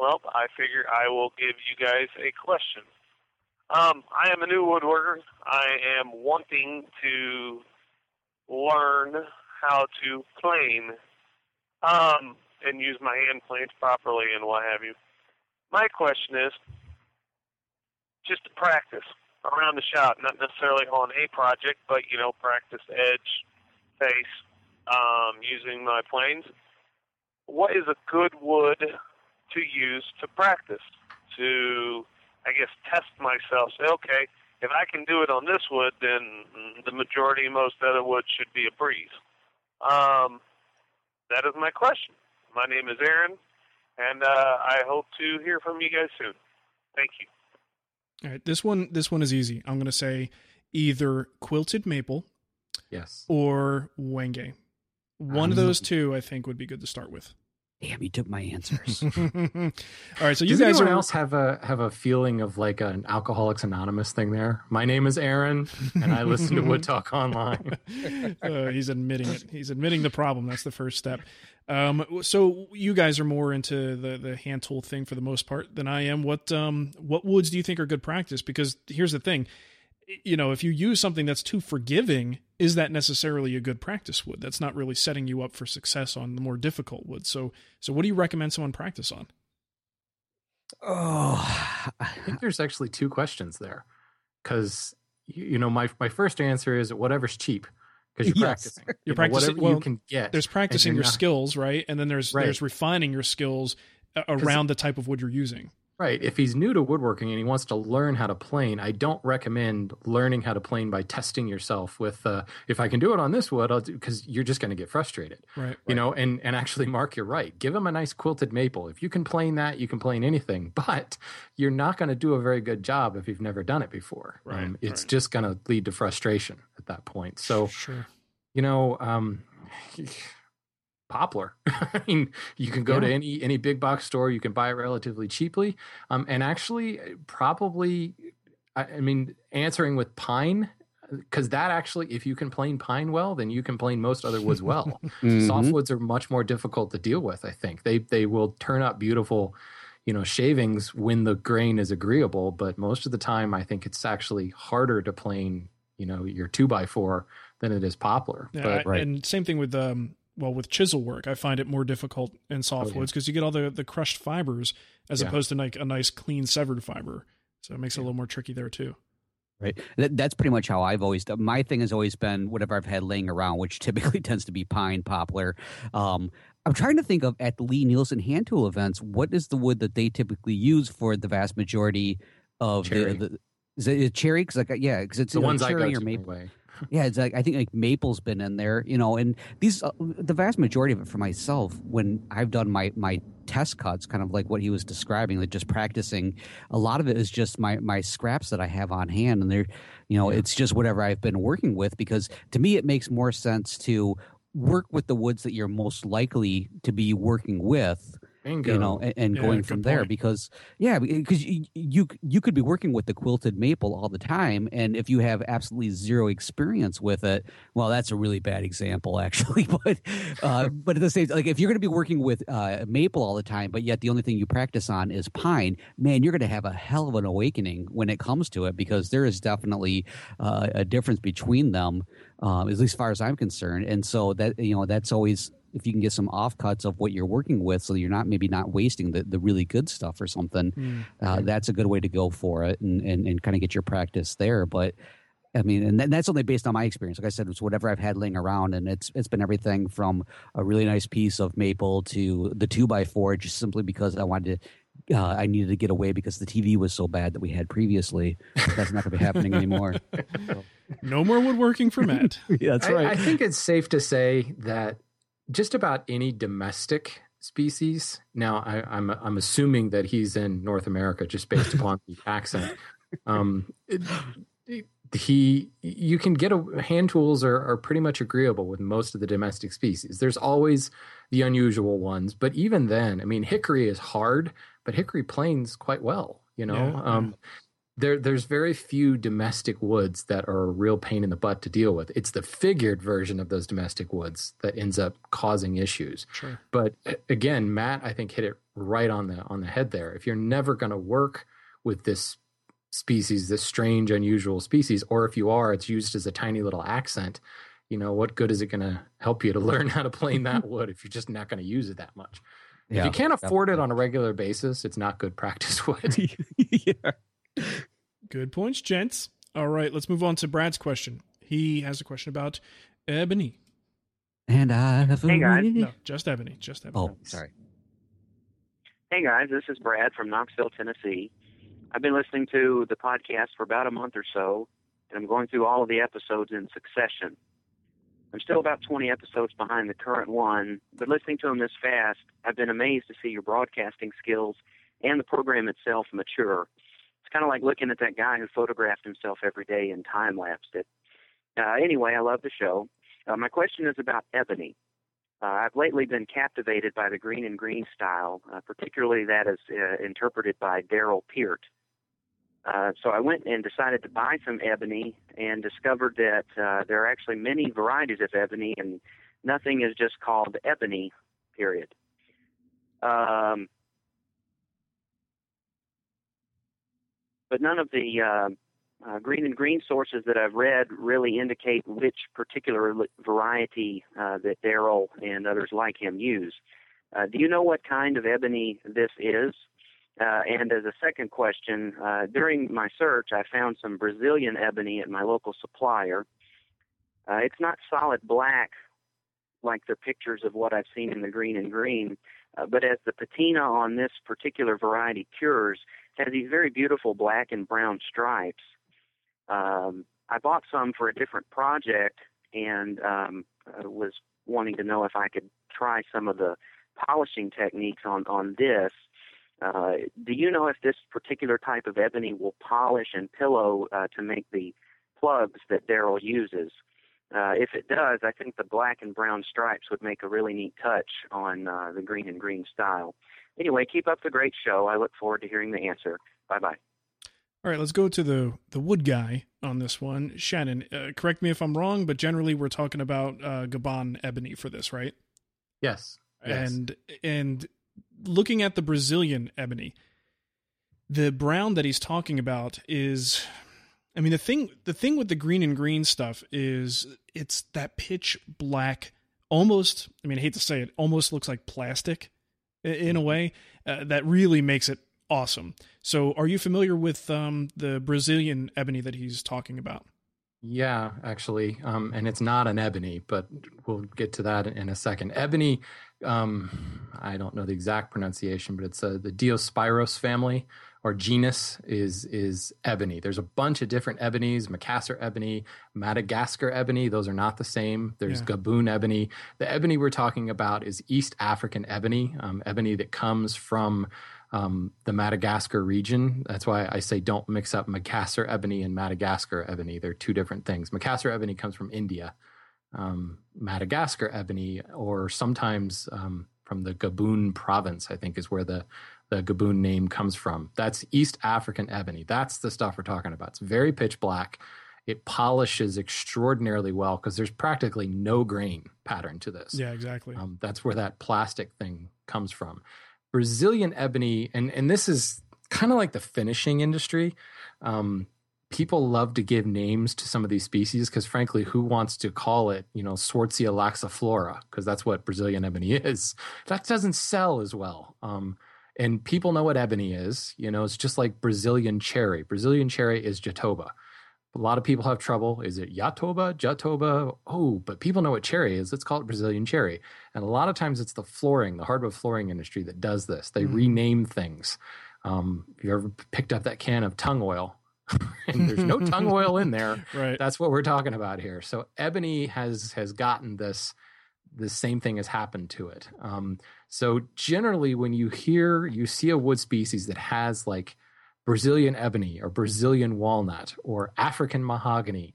well, I figure I will give you guys a question. Um, I am a new woodworker. I am wanting to learn how to plane um, and use my hand planes properly and what have you. My question is just to practice around the shop, not necessarily on a project, but you know, practice edge, face, um, using my planes. What is a good wood to use to practice, to I guess, test myself. Say, okay, if I can do it on this wood, then the majority of most other wood should be a breeze. Um, that is my question. My name is Aaron, and uh, I hope to hear from you guys soon. Thank you. All right, this one this one is easy. I'm going to say either quilted maple, yes, or wenge. One um, of those two, I think, would be good to start with. Damn, you took my answers. All right, so you Does guys anyone are else have a have a feeling of like an Alcoholics Anonymous thing there? My name is Aaron, and I listen to Wood Talk Online. uh, he's admitting it. He's admitting the problem. That's the first step. Um, so you guys are more into the the hand tool thing for the most part than I am. What um what woods do you think are good practice? Because here's the thing, you know, if you use something that's too forgiving, is that necessarily a good practice wood? That's not really setting you up for success on the more difficult wood. So, so what do you recommend someone practice on? Oh, I think there's actually two questions there, because you know my my first answer is whatever's cheap because you're yes. practicing. You're you practicing know, well, you can get. There's practicing your not, skills, right? And then there's right. there's refining your skills around the type of wood you're using. Right. If he's new to woodworking and he wants to learn how to plane, I don't recommend learning how to plane by testing yourself with, uh, if I can do it on this wood, because you're just going to get frustrated. Right. You know, and, and actually, Mark, you're right. Give him a nice quilted maple. If you can plane that, you can plane anything, but you're not going to do a very good job if you've never done it before. Right. Um, it's right. just going to lead to frustration at that point. So, sure. you know, um, poplar. I mean, you can go yeah. to any any big box store. You can buy it relatively cheaply, um, and actually, probably, I, I mean, answering with pine because that actually, if you can plane pine well, then you can plane most other woods well. mm-hmm. Softwoods are much more difficult to deal with. I think they they will turn up beautiful, you know, shavings when the grain is agreeable, but most of the time, I think it's actually harder to plane, you know, your two by four than it is poplar. Yeah, but, right. and same thing with um, well with chisel work i find it more difficult in softwoods because oh, yeah. you get all the the crushed fibers as yeah. opposed to like a nice clean severed fiber so it makes it a little more tricky there too right that, that's pretty much how i've always done my thing has always been whatever i've had laying around which typically tends to be pine poplar um, i'm trying to think of at the Lie-Nielsen hand tool events what is the wood that they typically use for the vast majority of cherry. the, the is it cherry? Because like yeah, because it's the ones cherry I go or maple. Yeah, it's like I think like maple's been in there, you know, and these uh, the vast majority of it for myself when I've done my my test cuts, kind of like what he was describing, like just practicing. A lot of it is just my my scraps that I have on hand, and they're, you know, yeah. it's just whatever I've been working with because to me it makes more sense to work with the woods that you're most likely to be working with Bingo. you know, and, and yeah, going from there point. because yeah, because you, you you could be working with the quilted maple all the time, and if you have absolutely zero experience with it, well, that's a really bad example actually. but uh, but at the same like if you're going to be working with uh, maple all the time, but yet the only thing you practice on is pine, man, you're going to have a hell of an awakening when it comes to it because there is definitely uh, a difference between them, um, at least as far as I'm concerned, and so that you know that's always if you can get some offcuts of what you're working with so you're not maybe not wasting the, the really good stuff or something mm. uh, that's a good way to go for it and, and, and kind of get your practice there but I mean, and that's only based on my experience. Like I said, it's whatever I've had laying around, and it's it's been everything from a really nice piece of maple to the two by four, just simply because I wanted to, uh, I needed to get away because the TV was so bad that we had previously. That's not going to be happening anymore. So. No more woodworking for Matt. yeah, that's right. I, I think it's safe to say that just about any domestic species. Now, I, am I'm, I'm assuming that he's in North America just based upon the accent. Um, it, he you can get a hand tools are, are pretty much agreeable with most of the domestic species there's always the unusual ones but even then i mean hickory is hard but hickory planes quite well you know yeah, um, there there's very few domestic woods that are a real pain in the butt to deal with. It's the figured version of those domestic woods that ends up causing issues. Sure. But again, Matt, I think hit it right on the on the head there. If you're never going to work with this species, this strange, unusual species, or if you are, it's used as a tiny little accent. You know, what good is it going to help you to learn how to plane that wood if you're just not going to use it that much? Yeah, if you can't afford definitely. it on a regular basis, it's not good practice wood. yeah. Good points, gents. All right, let's move on to Brad's question. He has a question about ebony. And I have Hey, guys. No, just ebony. Just ebony. Oh, sorry. Hey guys, this is Brad from Knoxville, Tennessee. I've been listening to the podcast for about a month or so, and I'm going through all of the episodes in succession. I'm still about 20 episodes behind the current one, but listening to them this fast, I've been amazed to see your broadcasting skills and the program itself mature. Kind of like looking at that guy who photographed himself every day and time lapsed it. Uh, anyway, I love the show. Uh, my question is about ebony. Uh, I've lately been captivated by the Greene and Greene style, uh, particularly that is uh, interpreted by Darrell Peart. Uh, so I went and decided to buy some ebony and discovered that uh, there are actually many varieties of ebony and nothing is just called ebony, period. Um, but none of the uh, uh, Greene and Greene sources that I've read really indicate which particular variety uh, that Darrell and others like him use. Uh, do you know what kind of ebony this is? Uh, and as a second question, uh, during my search, I found some Brazilian ebony at my local supplier. Uh, it's not solid black like the pictures of what I've seen in the Greene and Greene, uh, but as the patina on this particular variety cures, has these very beautiful black and brown stripes. Um, I bought some for a different project and um, was wanting to know if I could try some of the polishing techniques on on this. Uh, do you know if this particular type of ebony will polish and pillow uh, to make the plugs that Darrell uses? Uh, if it does, I think the black and brown stripes would make a really neat touch on uh, the Greene and Greene style. Anyway, keep up the great show. I look forward to hearing the answer. Bye bye. All right, let's go to the the wood guy on this one. Shannon, uh, correct me if I'm wrong, but generally we're talking about uh, Gabon ebony for this, right? Yes. yes. And and looking at the Brazilian ebony, the brown that he's talking about is I mean the thing the thing with the Greene and Greene stuff is it's that pitch black almost I mean I hate to say it almost looks like plastic in a way uh, that really makes it awesome. So are you familiar with um, the Brazilian ebony that he's talking about? Yeah, actually, um, and it's not an ebony, but we'll get to that in a second. Ebony um, I don't know the exact pronunciation, but it's uh, the Diospyros family or genus is is ebony. There's a bunch of different ebonies, Macassar ebony, Madagascar ebony. Those are not the same. There's yeah. Gaboon ebony. The ebony we're talking about is East African ebony, um, ebony that comes from um, the Madagascar region. That's why I say don't mix up Macassar ebony and Madagascar ebony. They're two different things. Macassar ebony comes from India um, Madagascar ebony, or sometimes um, from the Gaboon province, I think is where the, the Gaboon name comes from. That's East African ebony. That's the stuff we're talking about. It's very pitch black. It polishes extraordinarily well because there's practically no grain pattern to this. Yeah, exactly. Um, that's where that plastic thing comes from. Brazilian ebony, and, and this is kind of like the finishing industry. Um, people love to give names to some of these species because frankly who wants to call it you know Swartzia laxiflora because that's what brazilian ebony is that doesn't sell as well um, and people know what ebony is you know it's just like brazilian cherry. Brazilian cherry is jatoba. A lot of people have trouble. Is it yatoba jatoba? Oh but people know what cherry is. Let's call it brazilian cherry. And a lot of times it's the flooring the hardwood flooring industry that does this. They mm. rename things. Um, if you ever picked up that can of tung oil? And there's no tung oil in there. Right. That's what we're talking about here. So ebony has has gotten this the same thing has happened to it. Um, so generally, when you hear you see a wood species that has like Brazilian ebony or Brazilian walnut or African mahogany,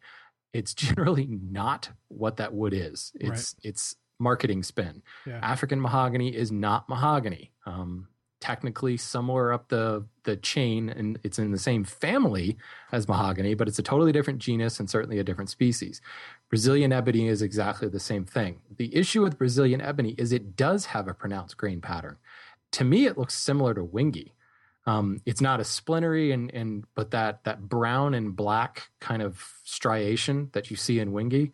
it's generally not what that wood is. It's right. it's marketing spin. Yeah. African mahogany is not mahogany. Um, technically somewhere up the the chain and it's in the same family as mahogany but it's a totally different genus and certainly a different species. Brazilian ebony is exactly the same thing. The issue with brazilian ebony is it does have a pronounced grain pattern. To me it looks similar to wenge. Um, it's not as splintery and, and but that that brown and black kind of striation that you see in wenge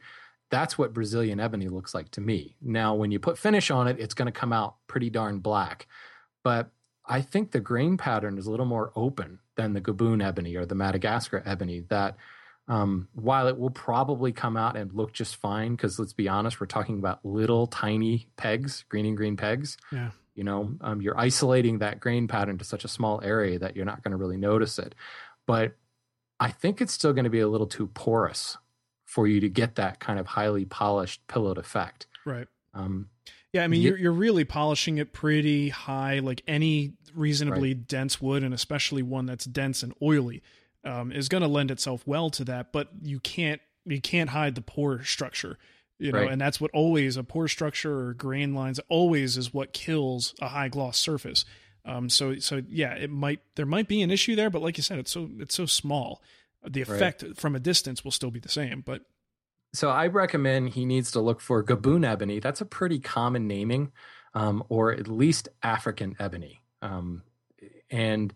that's what brazilian ebony looks like to me. Now when you put finish on it it's going to come out pretty darn black but I think the grain pattern is a little more open than the Gaboon ebony or the Madagascar ebony that Um, while it will probably come out and look just fine, because let's be honest, we're talking about little tiny pegs, Greene and Greene pegs. Yeah. You know, um, you're isolating that grain pattern to such a small area that you're not going to really notice it. But I think it's still going to be a little too porous for you to get that kind of highly polished pillowed effect. Right. Um, Yeah, I mean, you're you're really polishing it pretty high, like any reasonably dense wood, and especially one that's dense and oily, um, is going to lend itself well to that. But you can't you can't hide the pore structure, you know, Right. and that's what always a pore structure or grain lines always is what kills a high gloss surface. Um, so so yeah, it might there might be an issue there, but like you said, it's so it's so small. The Right. effect from a distance will still be the same, but So I recommend he needs to look for Gaboon ebony. That's a pretty common naming, um, or at least African ebony. Um, and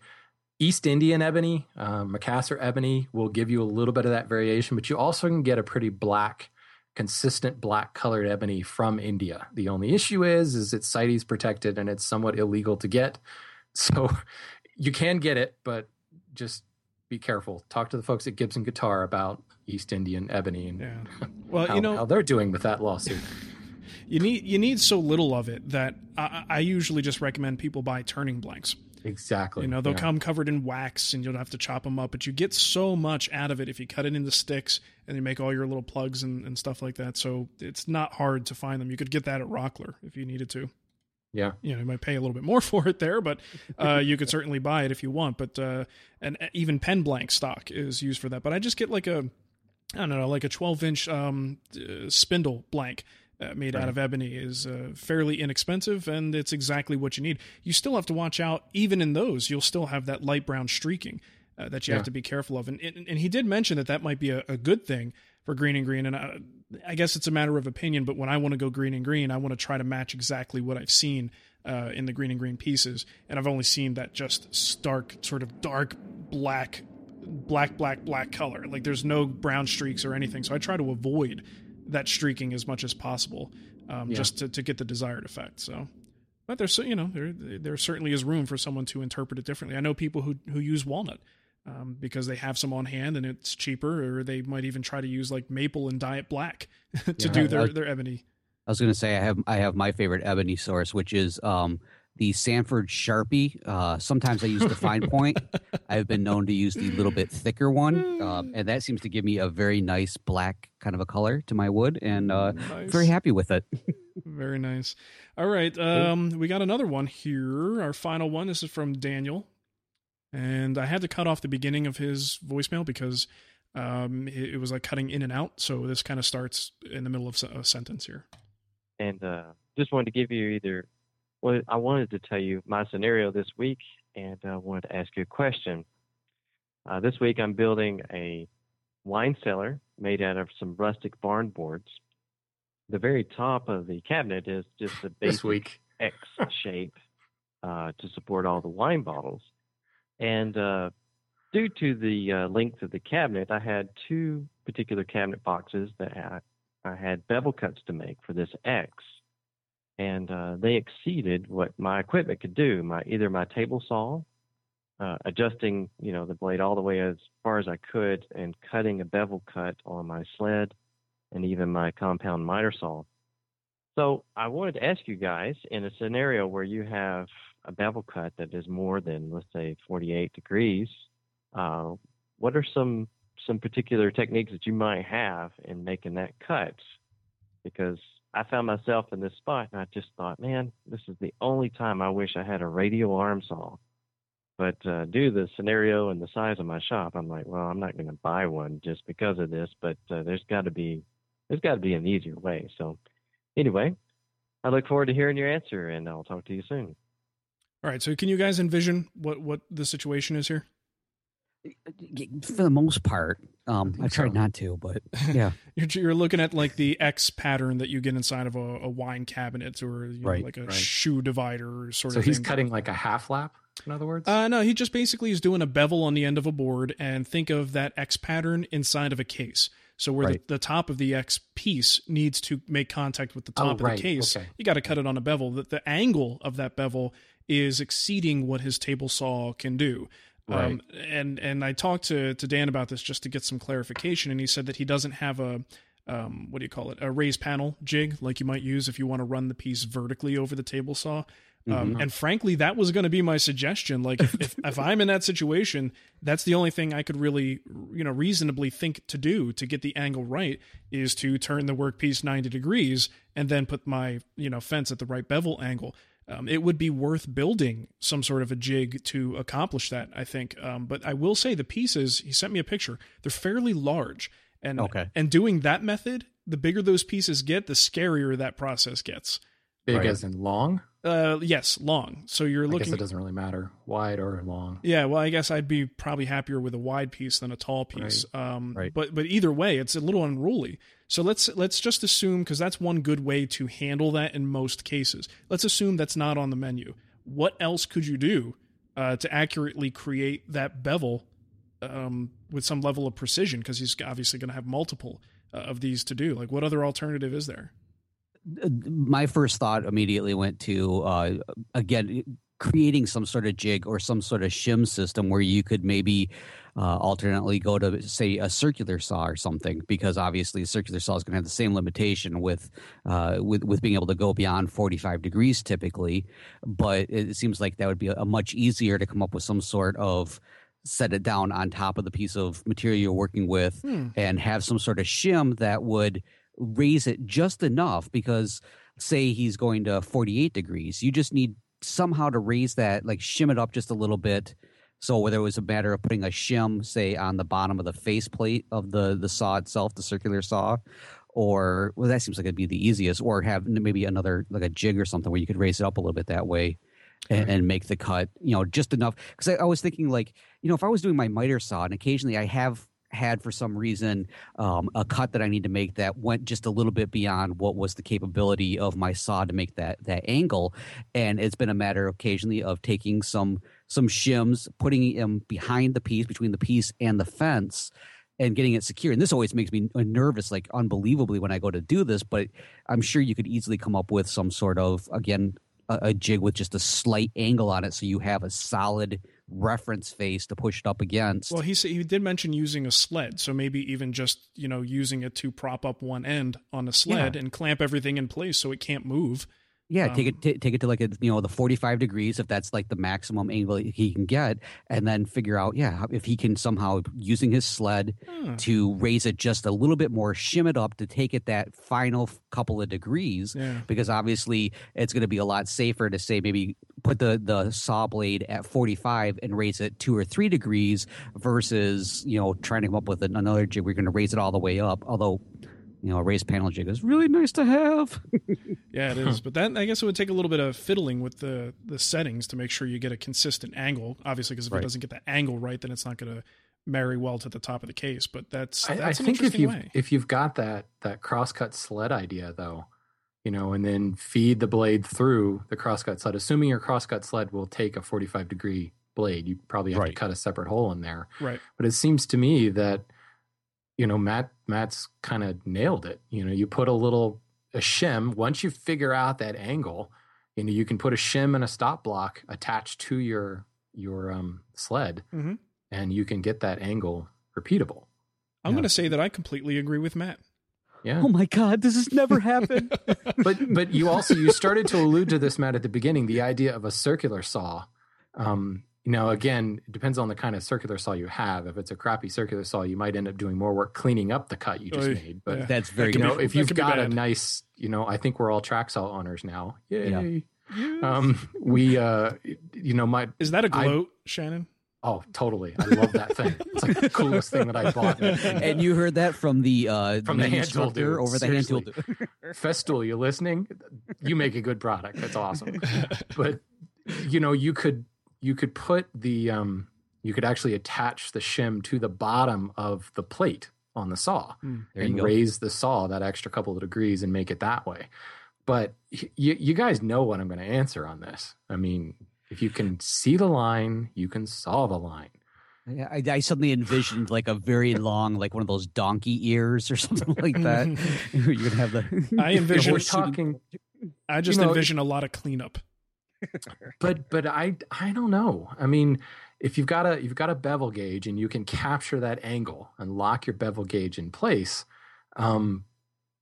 East Indian ebony, uh, Macassar ebony will give you a little bit of that variation, but you also can get a pretty black, consistent black colored ebony from India. The only issue is, is it's CITES protected and it's somewhat illegal to get. So you can get it, but just be careful. Talk to the folks at Gibson Guitar about East Indian ebony and yeah. Well, how, you know, how they're doing with that lawsuit. you need you need so little of it that I, I usually just recommend people buy turning blanks. Exactly. You know, they'll yeah. come covered in wax and you'll have to chop them up, but you get so much out of it if you cut it into sticks and you make all your little plugs and, and stuff like that. So it's not hard to find them. You could get that at Rockler if you needed to. Yeah. You know, you might pay a little bit more for it there, but uh, you could certainly buy it if you want. But uh, and even pen blank stock is used for that. But I just get like a, I don't know, like a 12 inch um, uh, spindle blank uh, made out of ebony is uh, fairly inexpensive and it's exactly what you need. You still have to watch out, even in those, you'll still have that light brown streaking uh, that you Yeah. have to be careful of. And, and, and he did mention that that might be a, a good thing for Greene and Greene. And I, I guess it's a matter of opinion, but when I want to go Greene and Greene, I want to try to match exactly what I've seen uh, in the Greene and Greene pieces. And I've only seen that just stark, sort of dark black black black black color like there's no brown streaks or anything so i try to avoid that streaking as much as possible um, Yeah. just to, to get the desired effect so but there's so- you know there there certainly is room for someone to interpret it differently i know people who who use walnut um, because they have some on hand and it's cheaper or they might even try to use like maple and diet black to Yeah. do their I- their ebony I was going to say I have I have my favorite ebony source, which is um, the Sanford Sharpie. Uh, sometimes I use the fine point. I've been known to use the little bit thicker one, um, and that seems to give me a very nice black kind of a color to my wood, and uh, Nice. very happy with it. Very nice. All right. Um, we got another one here. Our final one. This is from Daniel. And I had to cut off the beginning of his voicemail because um, it, it was like cutting in and out. So this kind of starts in the middle of a sentence here. and uh, just wanted to give you either. Well, I wanted to tell you my scenario this week, and I wanted to ask you a question. Uh, this week, I'm building a wine cellar made out of some rustic barn boards. The very top of the cabinet is just a basic. X shape uh, to support all the wine bottles. And uh, due to the uh, length of the cabinet, I had two particular cabinet boxes that I, I had bevel cuts to make for this X. And uh, they exceeded what my equipment could do. My either my table saw, uh, adjusting you know the blade all the way as far as I could, and cutting a bevel cut on my sled, and even my compound miter saw. So I wanted to ask you guys in a scenario where you have a bevel cut that is more than let's say 48 degrees, uh, what are some some particular techniques that you might have in making that cut? Because I found myself in this spot and I just thought, man, this is the only time I wish I had a radial arm saw. But uh, due to the scenario and the size of my shop, I'm like, well, I'm not going to buy one just because of this. But uh, there's got to be there's got to be an easier way. So anyway, I look forward to hearing your answer, and I'll talk to you soon. All right. So can you guys envision what, what the situation is here? For the most part, um, I tried not to, but yeah, You're, you're looking at like the X pattern that you get inside of a, a wine cabinet or you know, Right, like a right. shoe divider sort So of So he's thing. cutting like a half lap, in other words? Uh, no, he just basically is doing a bevel on the end of a board and think of that X pattern inside of a case. So where Right. the, the top of the X piece needs to make contact with the Oh, top of right. the case, Okay. you got to cut it on a bevel. That the angle of that bevel is exceeding what his table saw can do. Um, and and I talked to to Dan about this just to get some clarification, and he said that he doesn't have a um, what do you call it a raised panel jig like you might use if you want to run the piece vertically over the table saw. Um, Mhm. And frankly, that was going to be my suggestion. Like, if, if, if I'm in that situation, that's the only thing I could really, you know, reasonably think to do to get the angle right is to turn the workpiece 90 degrees and then put my, you know, fence at the right bevel angle. Um, it would be worth building some sort of a jig to accomplish that, I think. Um, but I will say the pieces, he sent me a picture, they're fairly large. And, Okay. and doing that method, the bigger those pieces get, the scarier that process gets. Big Right. as in long. Uh, yes, long. So you're I guess looking. it doesn't really matter, wide or long. Yeah, well, I guess I'd be probably happier with a wide piece than a tall piece. Um, Right. But but either way, it's a little unruly. So let's let's just assume because that's one good way to handle that in most cases. Let's assume that's not on the menu. What else could you do uh, to accurately create that bevel um, with some level of precision? Because he's obviously going to have multiple uh, of these to do. Like, what other alternative is there? my first thought immediately went to uh, again creating some sort of jig or some sort of shim system where you could maybe uh, alternately go to say a circular saw or something because obviously a circular saw is going to have the same limitation with uh, with with being able to go beyond 45 degrees typically but it seems like that would be a, a much easier to come up with some sort of set it down on top of the piece of material you're working with Hmm. and have some sort of shim that would raise it just enough because say he's going to 48 degrees you just need somehow to raise that like shim it up just a little bit so whether it was a matter of putting a shim say on the bottom of the faceplate of the the saw itself the circular saw or well that seems like it'd be the easiest or have maybe another like a jig or something where you could raise it up a little bit that way and, and make the cut you know just enough. Because I, I was thinking like you know if i was doing my miter saw and occasionally i have had for some reason um, a cut that I need to make that went just a little bit beyond what was the capability of my saw to make that that angle, and it's been a matter occasionally of taking some some shims, putting them behind the piece, between the piece and the fence, and getting it secure. And this always makes me nervous, like unbelievably, when I go to do this. But I'm sure you could easily come up with some sort of again a, a jig with just a slight angle on it, so you have a solid reference face to push it up against. Well, he said he did mention using a sled, so maybe even just you know using it to prop up one end on a sled Yeah. and clamp everything in place so it can't move. Yeah, take Um, it t- take it to like a you know the forty five degrees if that's like the maximum angle he can get, and then figure out yeah if he can somehow using his sled Hmm. to raise it just a little bit more, shim it up to take it that final f- couple of degrees. Yeah. Because obviously it's going to be a lot safer to say maybe put the the saw blade at forty five and raise it two or three degrees versus you know trying to come up with an- another jig. We're going to raise it all the way up, although. You know, a raised panel jig is really nice to have. Yeah, it is. But that I guess it would take a little bit of fiddling with the the settings to make sure you get a consistent angle. Obviously, because if it doesn't get the angle right, then it's not going to marry well to the top of the case. But that's that's I, I an think if you've if you've got that that crosscut sled idea though, you know, and then feed the blade through the crosscut sled, assuming your crosscut sled will take a 45 degree blade, you probably have to cut a separate hole in there. Right. But it seems to me that you know Matt Matt's kind of nailed it. You know, you put a little a shim once you figure out that angle. You know, you can put a shim and a stop block attached to your your um, sled, Mhm. and you can get that angle repeatable. I'm going to say that I completely agree with Matt. Yeah. Oh my god, this has never happened. but but you also you started to allude to this Matt at the beginning the idea of a circular saw um you know again it depends on the kind of circular saw you have if it's a crappy circular saw you might end up doing more work cleaning up the cut you just Oy, made but yeah. That's very you good. know if you've got a nice you know i think we're all track saw owners now yay Yeah. um we uh you know my Is that a gloat, Shannon? oh totally i love that thing it's like the coolest thing that i bought and you heard that from the uh From the hand tool dude, over the hand tool. seriously. dude. Festool, you listening? You make a good product. That's awesome. but you know, you could you could put the um you could actually attach the shim to the bottom of the plate on the saw. There you and raise the saw that extra couple of degrees and make it that way. But y- you you guys know what I'm going to answer on this. I mean, if you can see the line, you can saw the line. Yeah, I, I suddenly envisioned like a very long, like one of those donkey ears or something like that. You're gonna have the. I envision- We're talking I just You know, envision a lot of cleanup. but but I I don't know. I mean, if you've got a you've got a bevel gauge and you can capture that angle and lock your bevel gauge in place, um,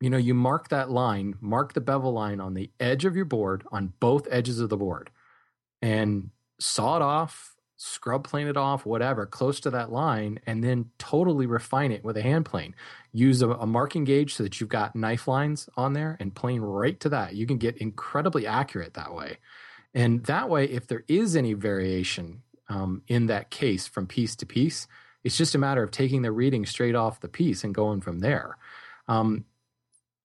you know, you mark that line, mark the bevel line on the edge of your board on both edges of the board, and saw it off, scrub plane it off, whatever, close to that line, and then totally refine it with a hand plane. Use a, a marking gauge so that you've got knife lines on there and plane right to that. You can get incredibly accurate that way. And that way, if there is any variation um, in that case from piece to piece, it's just a matter of taking the reading straight off the piece and going from there. Um,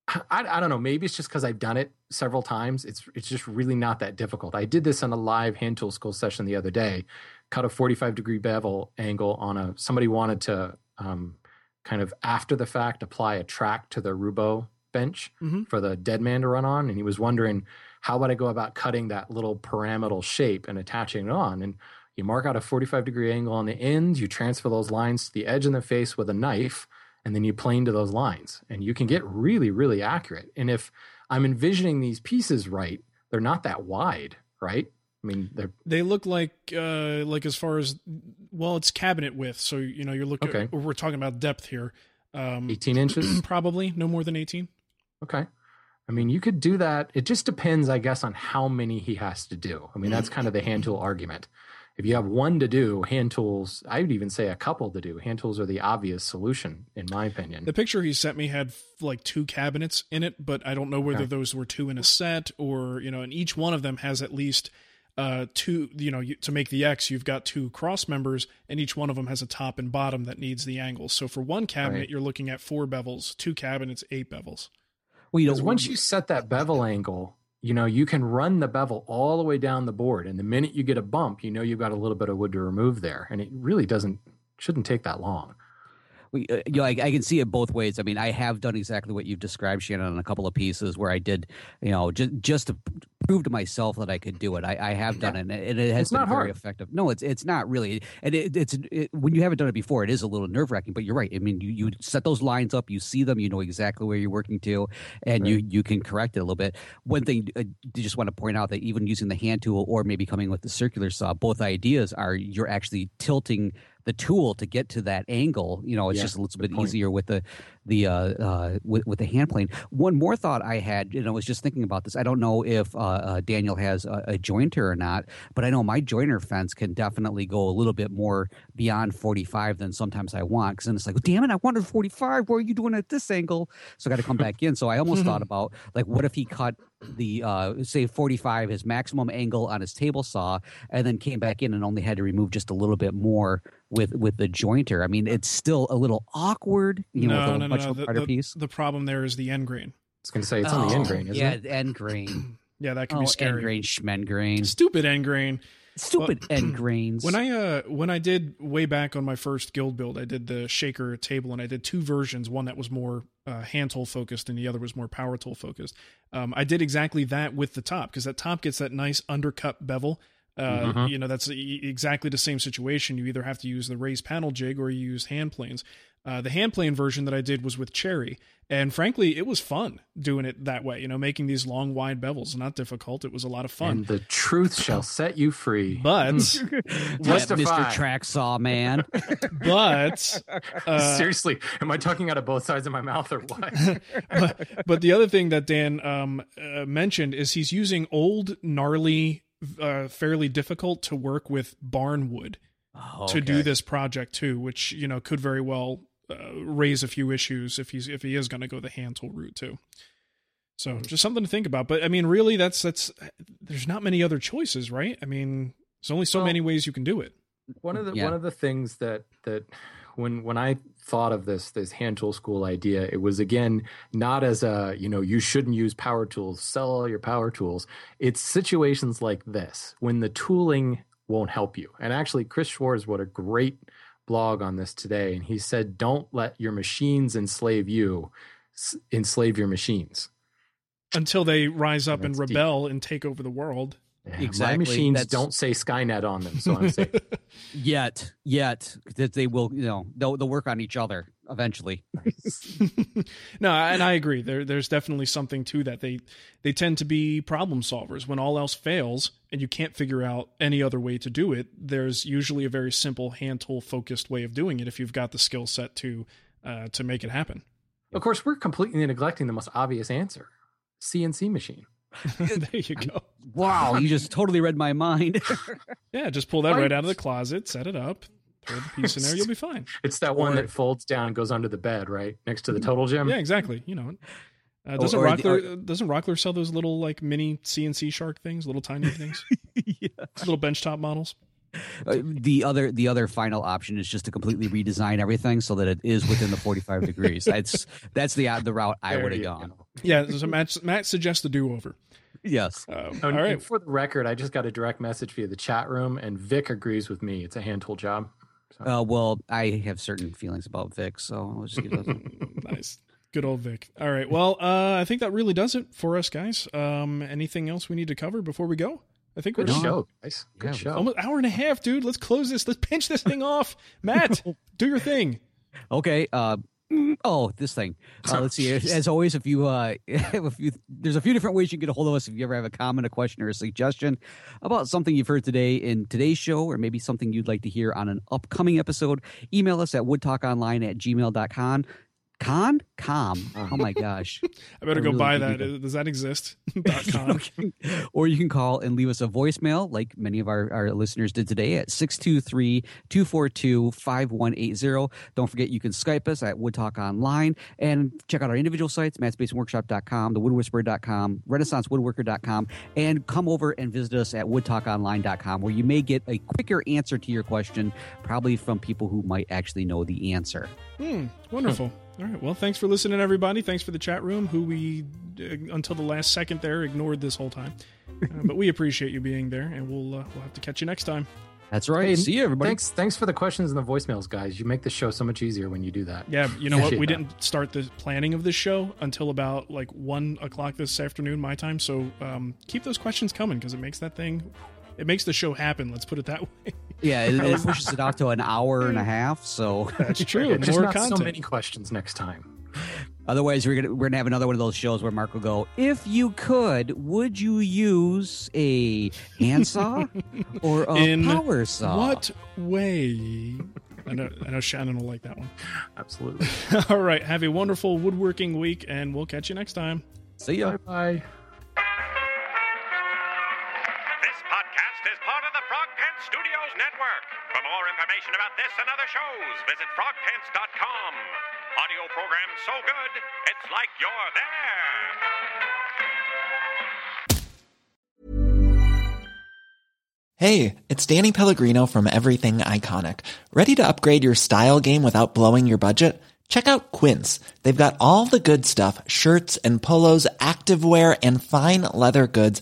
I, I don't know. Maybe it's just because I've done it several times. It's it's just really not that difficult. I did this on a live hand tool school session the other day. Cut a 45 degree bevel angle on a somebody wanted to um, kind of after the fact apply a track to the Roubo bench Mhm. for the dead man to run on, and he was wondering how would I go about cutting that little pyramidal shape and attaching it on. And you mark out a 45 degree angle on the ends, you transfer those lines to the edge and the face with a knife, and then you plane to those lines. And you can get really, really accurate. And if I'm envisioning these pieces right, they're not that wide, right? I mean, they're They look like uh like as far as well, it's cabinet width. So you know you're looking. Okay. We're talking about depth here. Um, 18 inches? probably no more than eighteen. Okay. I mean, you could do that. It just depends, I guess, on how many he has to do. I mean, that's kind of the hand tool argument. If you have one to do, hand tools, I would even say a couple to do. Hand tools are the obvious solution, in my opinion. The picture he sent me had like two cabinets in it, but I don't know whether Okay. those were two in a set or you know, and each one of them has at least uh two. You know, you, to make the X, you've got two cross members, and each one of them has a top and bottom that needs the angles. So for one cabinet, Right. you're looking at four bevels. Two cabinets, eight bevels. Well, you know, Because once you set that bevel angle, you know, you can run the bevel all the way down the board. And the minute you get a bump, you know you've got a little bit of wood to remove there. And it really doesn't, shouldn't take that long. We, uh, you know, I, I can see it both ways. I mean, I have done exactly what you've described, Shannon, on a couple of pieces where I did, you know, just just to prove to myself that I could do it. I, I have done it, and it, and it has It's been not very hard. effective. No, it's it's not really, and it, it's it, when you haven't done it before, it is a little nerve wracking. But you're right. I mean, you, you set those lines up, you see them, you know exactly where you're working to, and you you can correct it a little bit. One thing uh, I just want to point out that even using the hand tool or maybe coming with the circular saw, both ideas are you're actually tilting the tool to get to that angle. You know, it's Yeah, just a little bit point. easier with the the uh, uh, with, with the hand plane. One more thought I had, you know, I was just thinking about this. I don't know if uh, uh, Daniel has a, a jointer or not, but I know my jointer fence can definitely go a little bit more beyond 45 than sometimes I want. Because then it's like, damn it, I wanted 45. What are you doing at this angle? So I got to come back in. So I almost thought about like, what if he cut the uh, say 45 his maximum angle on his table saw, and then came back in and only had to remove just a little bit more with with the jointer. I mean, it's still a little awkward, you know, no, with a no, no, much no. The, harder the- piece. the problem there is the end grain. I was going to say it's on the end grain, isn't Oh, yeah, it? the end grain. Yeah, that can oh, be scary. end grain, schmen grain. Stupid end grain. Stupid Well, end grains. When I uh when I did way back on my first guild build, I did the shaker table and I did two versions, one that was more uh, hand tool focused and the other was more power tool focused. Um, I did exactly that with the top because that top gets that nice undercut bevel. Uh, Mhm. You know, that's e- exactly the same situation. You either have to use the raised panel jig or you use hand planes. Uh, the hand plane version that I did was with cherry, and frankly, it was fun doing it that way. You know, making these long, wide bevels not difficult. It was a lot of fun. And the truth shall set you free. But What, Mr. Track Saw Man. but uh, Seriously, am I talking out of both sides of my mouth or what? but, but the other thing that Dan um, uh, mentioned is he's using old, gnarly, uh, fairly difficult to work with barn wood to do this project too, which you know could very well uh, raise a few issues if he's if he is going to go the hand tool route too. So just something to think about. But I mean, really, that's that's there's not many other choices, right? I mean, there's only so Well- many ways you can do it. one of the Yeah. one of the things that that when when I thought of this this hand tool school idea, it was again not as a you know you shouldn't use power tools, sell all your power tools. It's situations like this when the tooling won't help you. And actually, Chris Schwarz wrote a great blog on this today, and he said, "Don't let your machines enslave you, enslave your machines." Until they rise up and deep. rebel and take over the world. Yeah, Exactly, My machines that's- don't say Skynet on them, so I'm safe. yet, yet that they will, you know, they'll, they'll work on each other eventually. no, and I agree. There, there's definitely something to that. They they tend to be problem solvers. When all else fails and you can't figure out any other way to do it, there's usually a very simple hand tool focused way of doing it if you've got the skill set to uh, to make it happen. Of course, we're completely neglecting the most obvious answer: CNC machine. there you go. Wow, you just totally read my mind. yeah, just pull that right out of the closet, set it up, throw the piece in there, you'll be fine. It's that one that folds down and goes under the bed, right next to the total gym. Yeah, exactly. You know, uh, doesn't Or- or Rockler the- doesn't Rockler sell those little like mini CNC shark things, little tiny things, little benchtop models? Uh, the other the other final option is just to completely redesign everything so that it is within the 45 degrees. That's that's the uh, the route I would have you gone. Yeah, so Matt, Matt suggests the do over. Yes. Um, Oh, all and- right. and for the record, I just got a direct message via the chat room, and Vic agrees with me. It's a hand tool job. Uh, well, I have certain feelings about Vic, so let's just get those. nice. Good old Vic. All right. Well, uh, I think that really does it for us, guys. Um, anything else we need to cover before we go? I think we're Good done. show, guys. Good Yeah, show. Almost hour and a half, dude. Let's close this. Let's pinch this thing off. Matt, do your thing. Okay. Uh, oh, this thing. Uh, let's see. As always, if you uh, if you there's a few different ways you can get a hold of us. If you ever have a comment, a question, or a suggestion about something you've heard today in today's show, or maybe something you'd like to hear on an upcoming episode, email us at woodtalkonline at gmail.com. Con? Com. Oh my gosh. I better I go really buy that. Does that exist? Com. or you can call and leave us a voicemail like many of our, our listeners did today at 623-242-5180 don't forget you can skype us at woodtalk online and check out our individual sites mattsbasementworkshop.com thewoodwhisperer.com renaissancewoodworker.com and come over and visit us at woodtalkonline.com where you may get a quicker answer to your question probably from people who might actually know the answer Hmm, wonderful. All right. Well, thanks for listening, everybody. Thanks for the chat room, who we, uh, until the last second there, ignored this whole time. Uh, but we appreciate you being there, and we'll uh, we'll have to catch you next time. that's right Hey, see you everybody Thanks, thanks for the questions and the voicemails, guys. You make the show so much easier when you do that. Yeah, you know what? We didn't start the planning of this show until about like one o'clock this afternoon, my time. So um, keep those questions coming because it makes that thing, it makes the show happen. Let's put it that way. yeah it, it pushes it out to an hour and a half so That's true. Yeah, just More not content. so many questions next time. Otherwise, we're gonna we're gonna have another one of those shows where Mark will go. If you could, would you use a handsaw or a In power saw? What way? I know, I know Shannon will like that one. Absolutely. All right. Have a wonderful woodworking week, and we'll catch you next time. See ya. Bye. Studios Network. For more information about this and other shows, visit frogpants.com. Audio program so good, it's like you're there. Hey, it's Danny Pellegrino from Everything Iconic. Ready to upgrade your style game without blowing your budget? Check out Quince. They've got all the good stuff shirts and polos, activewear, and fine leather goods,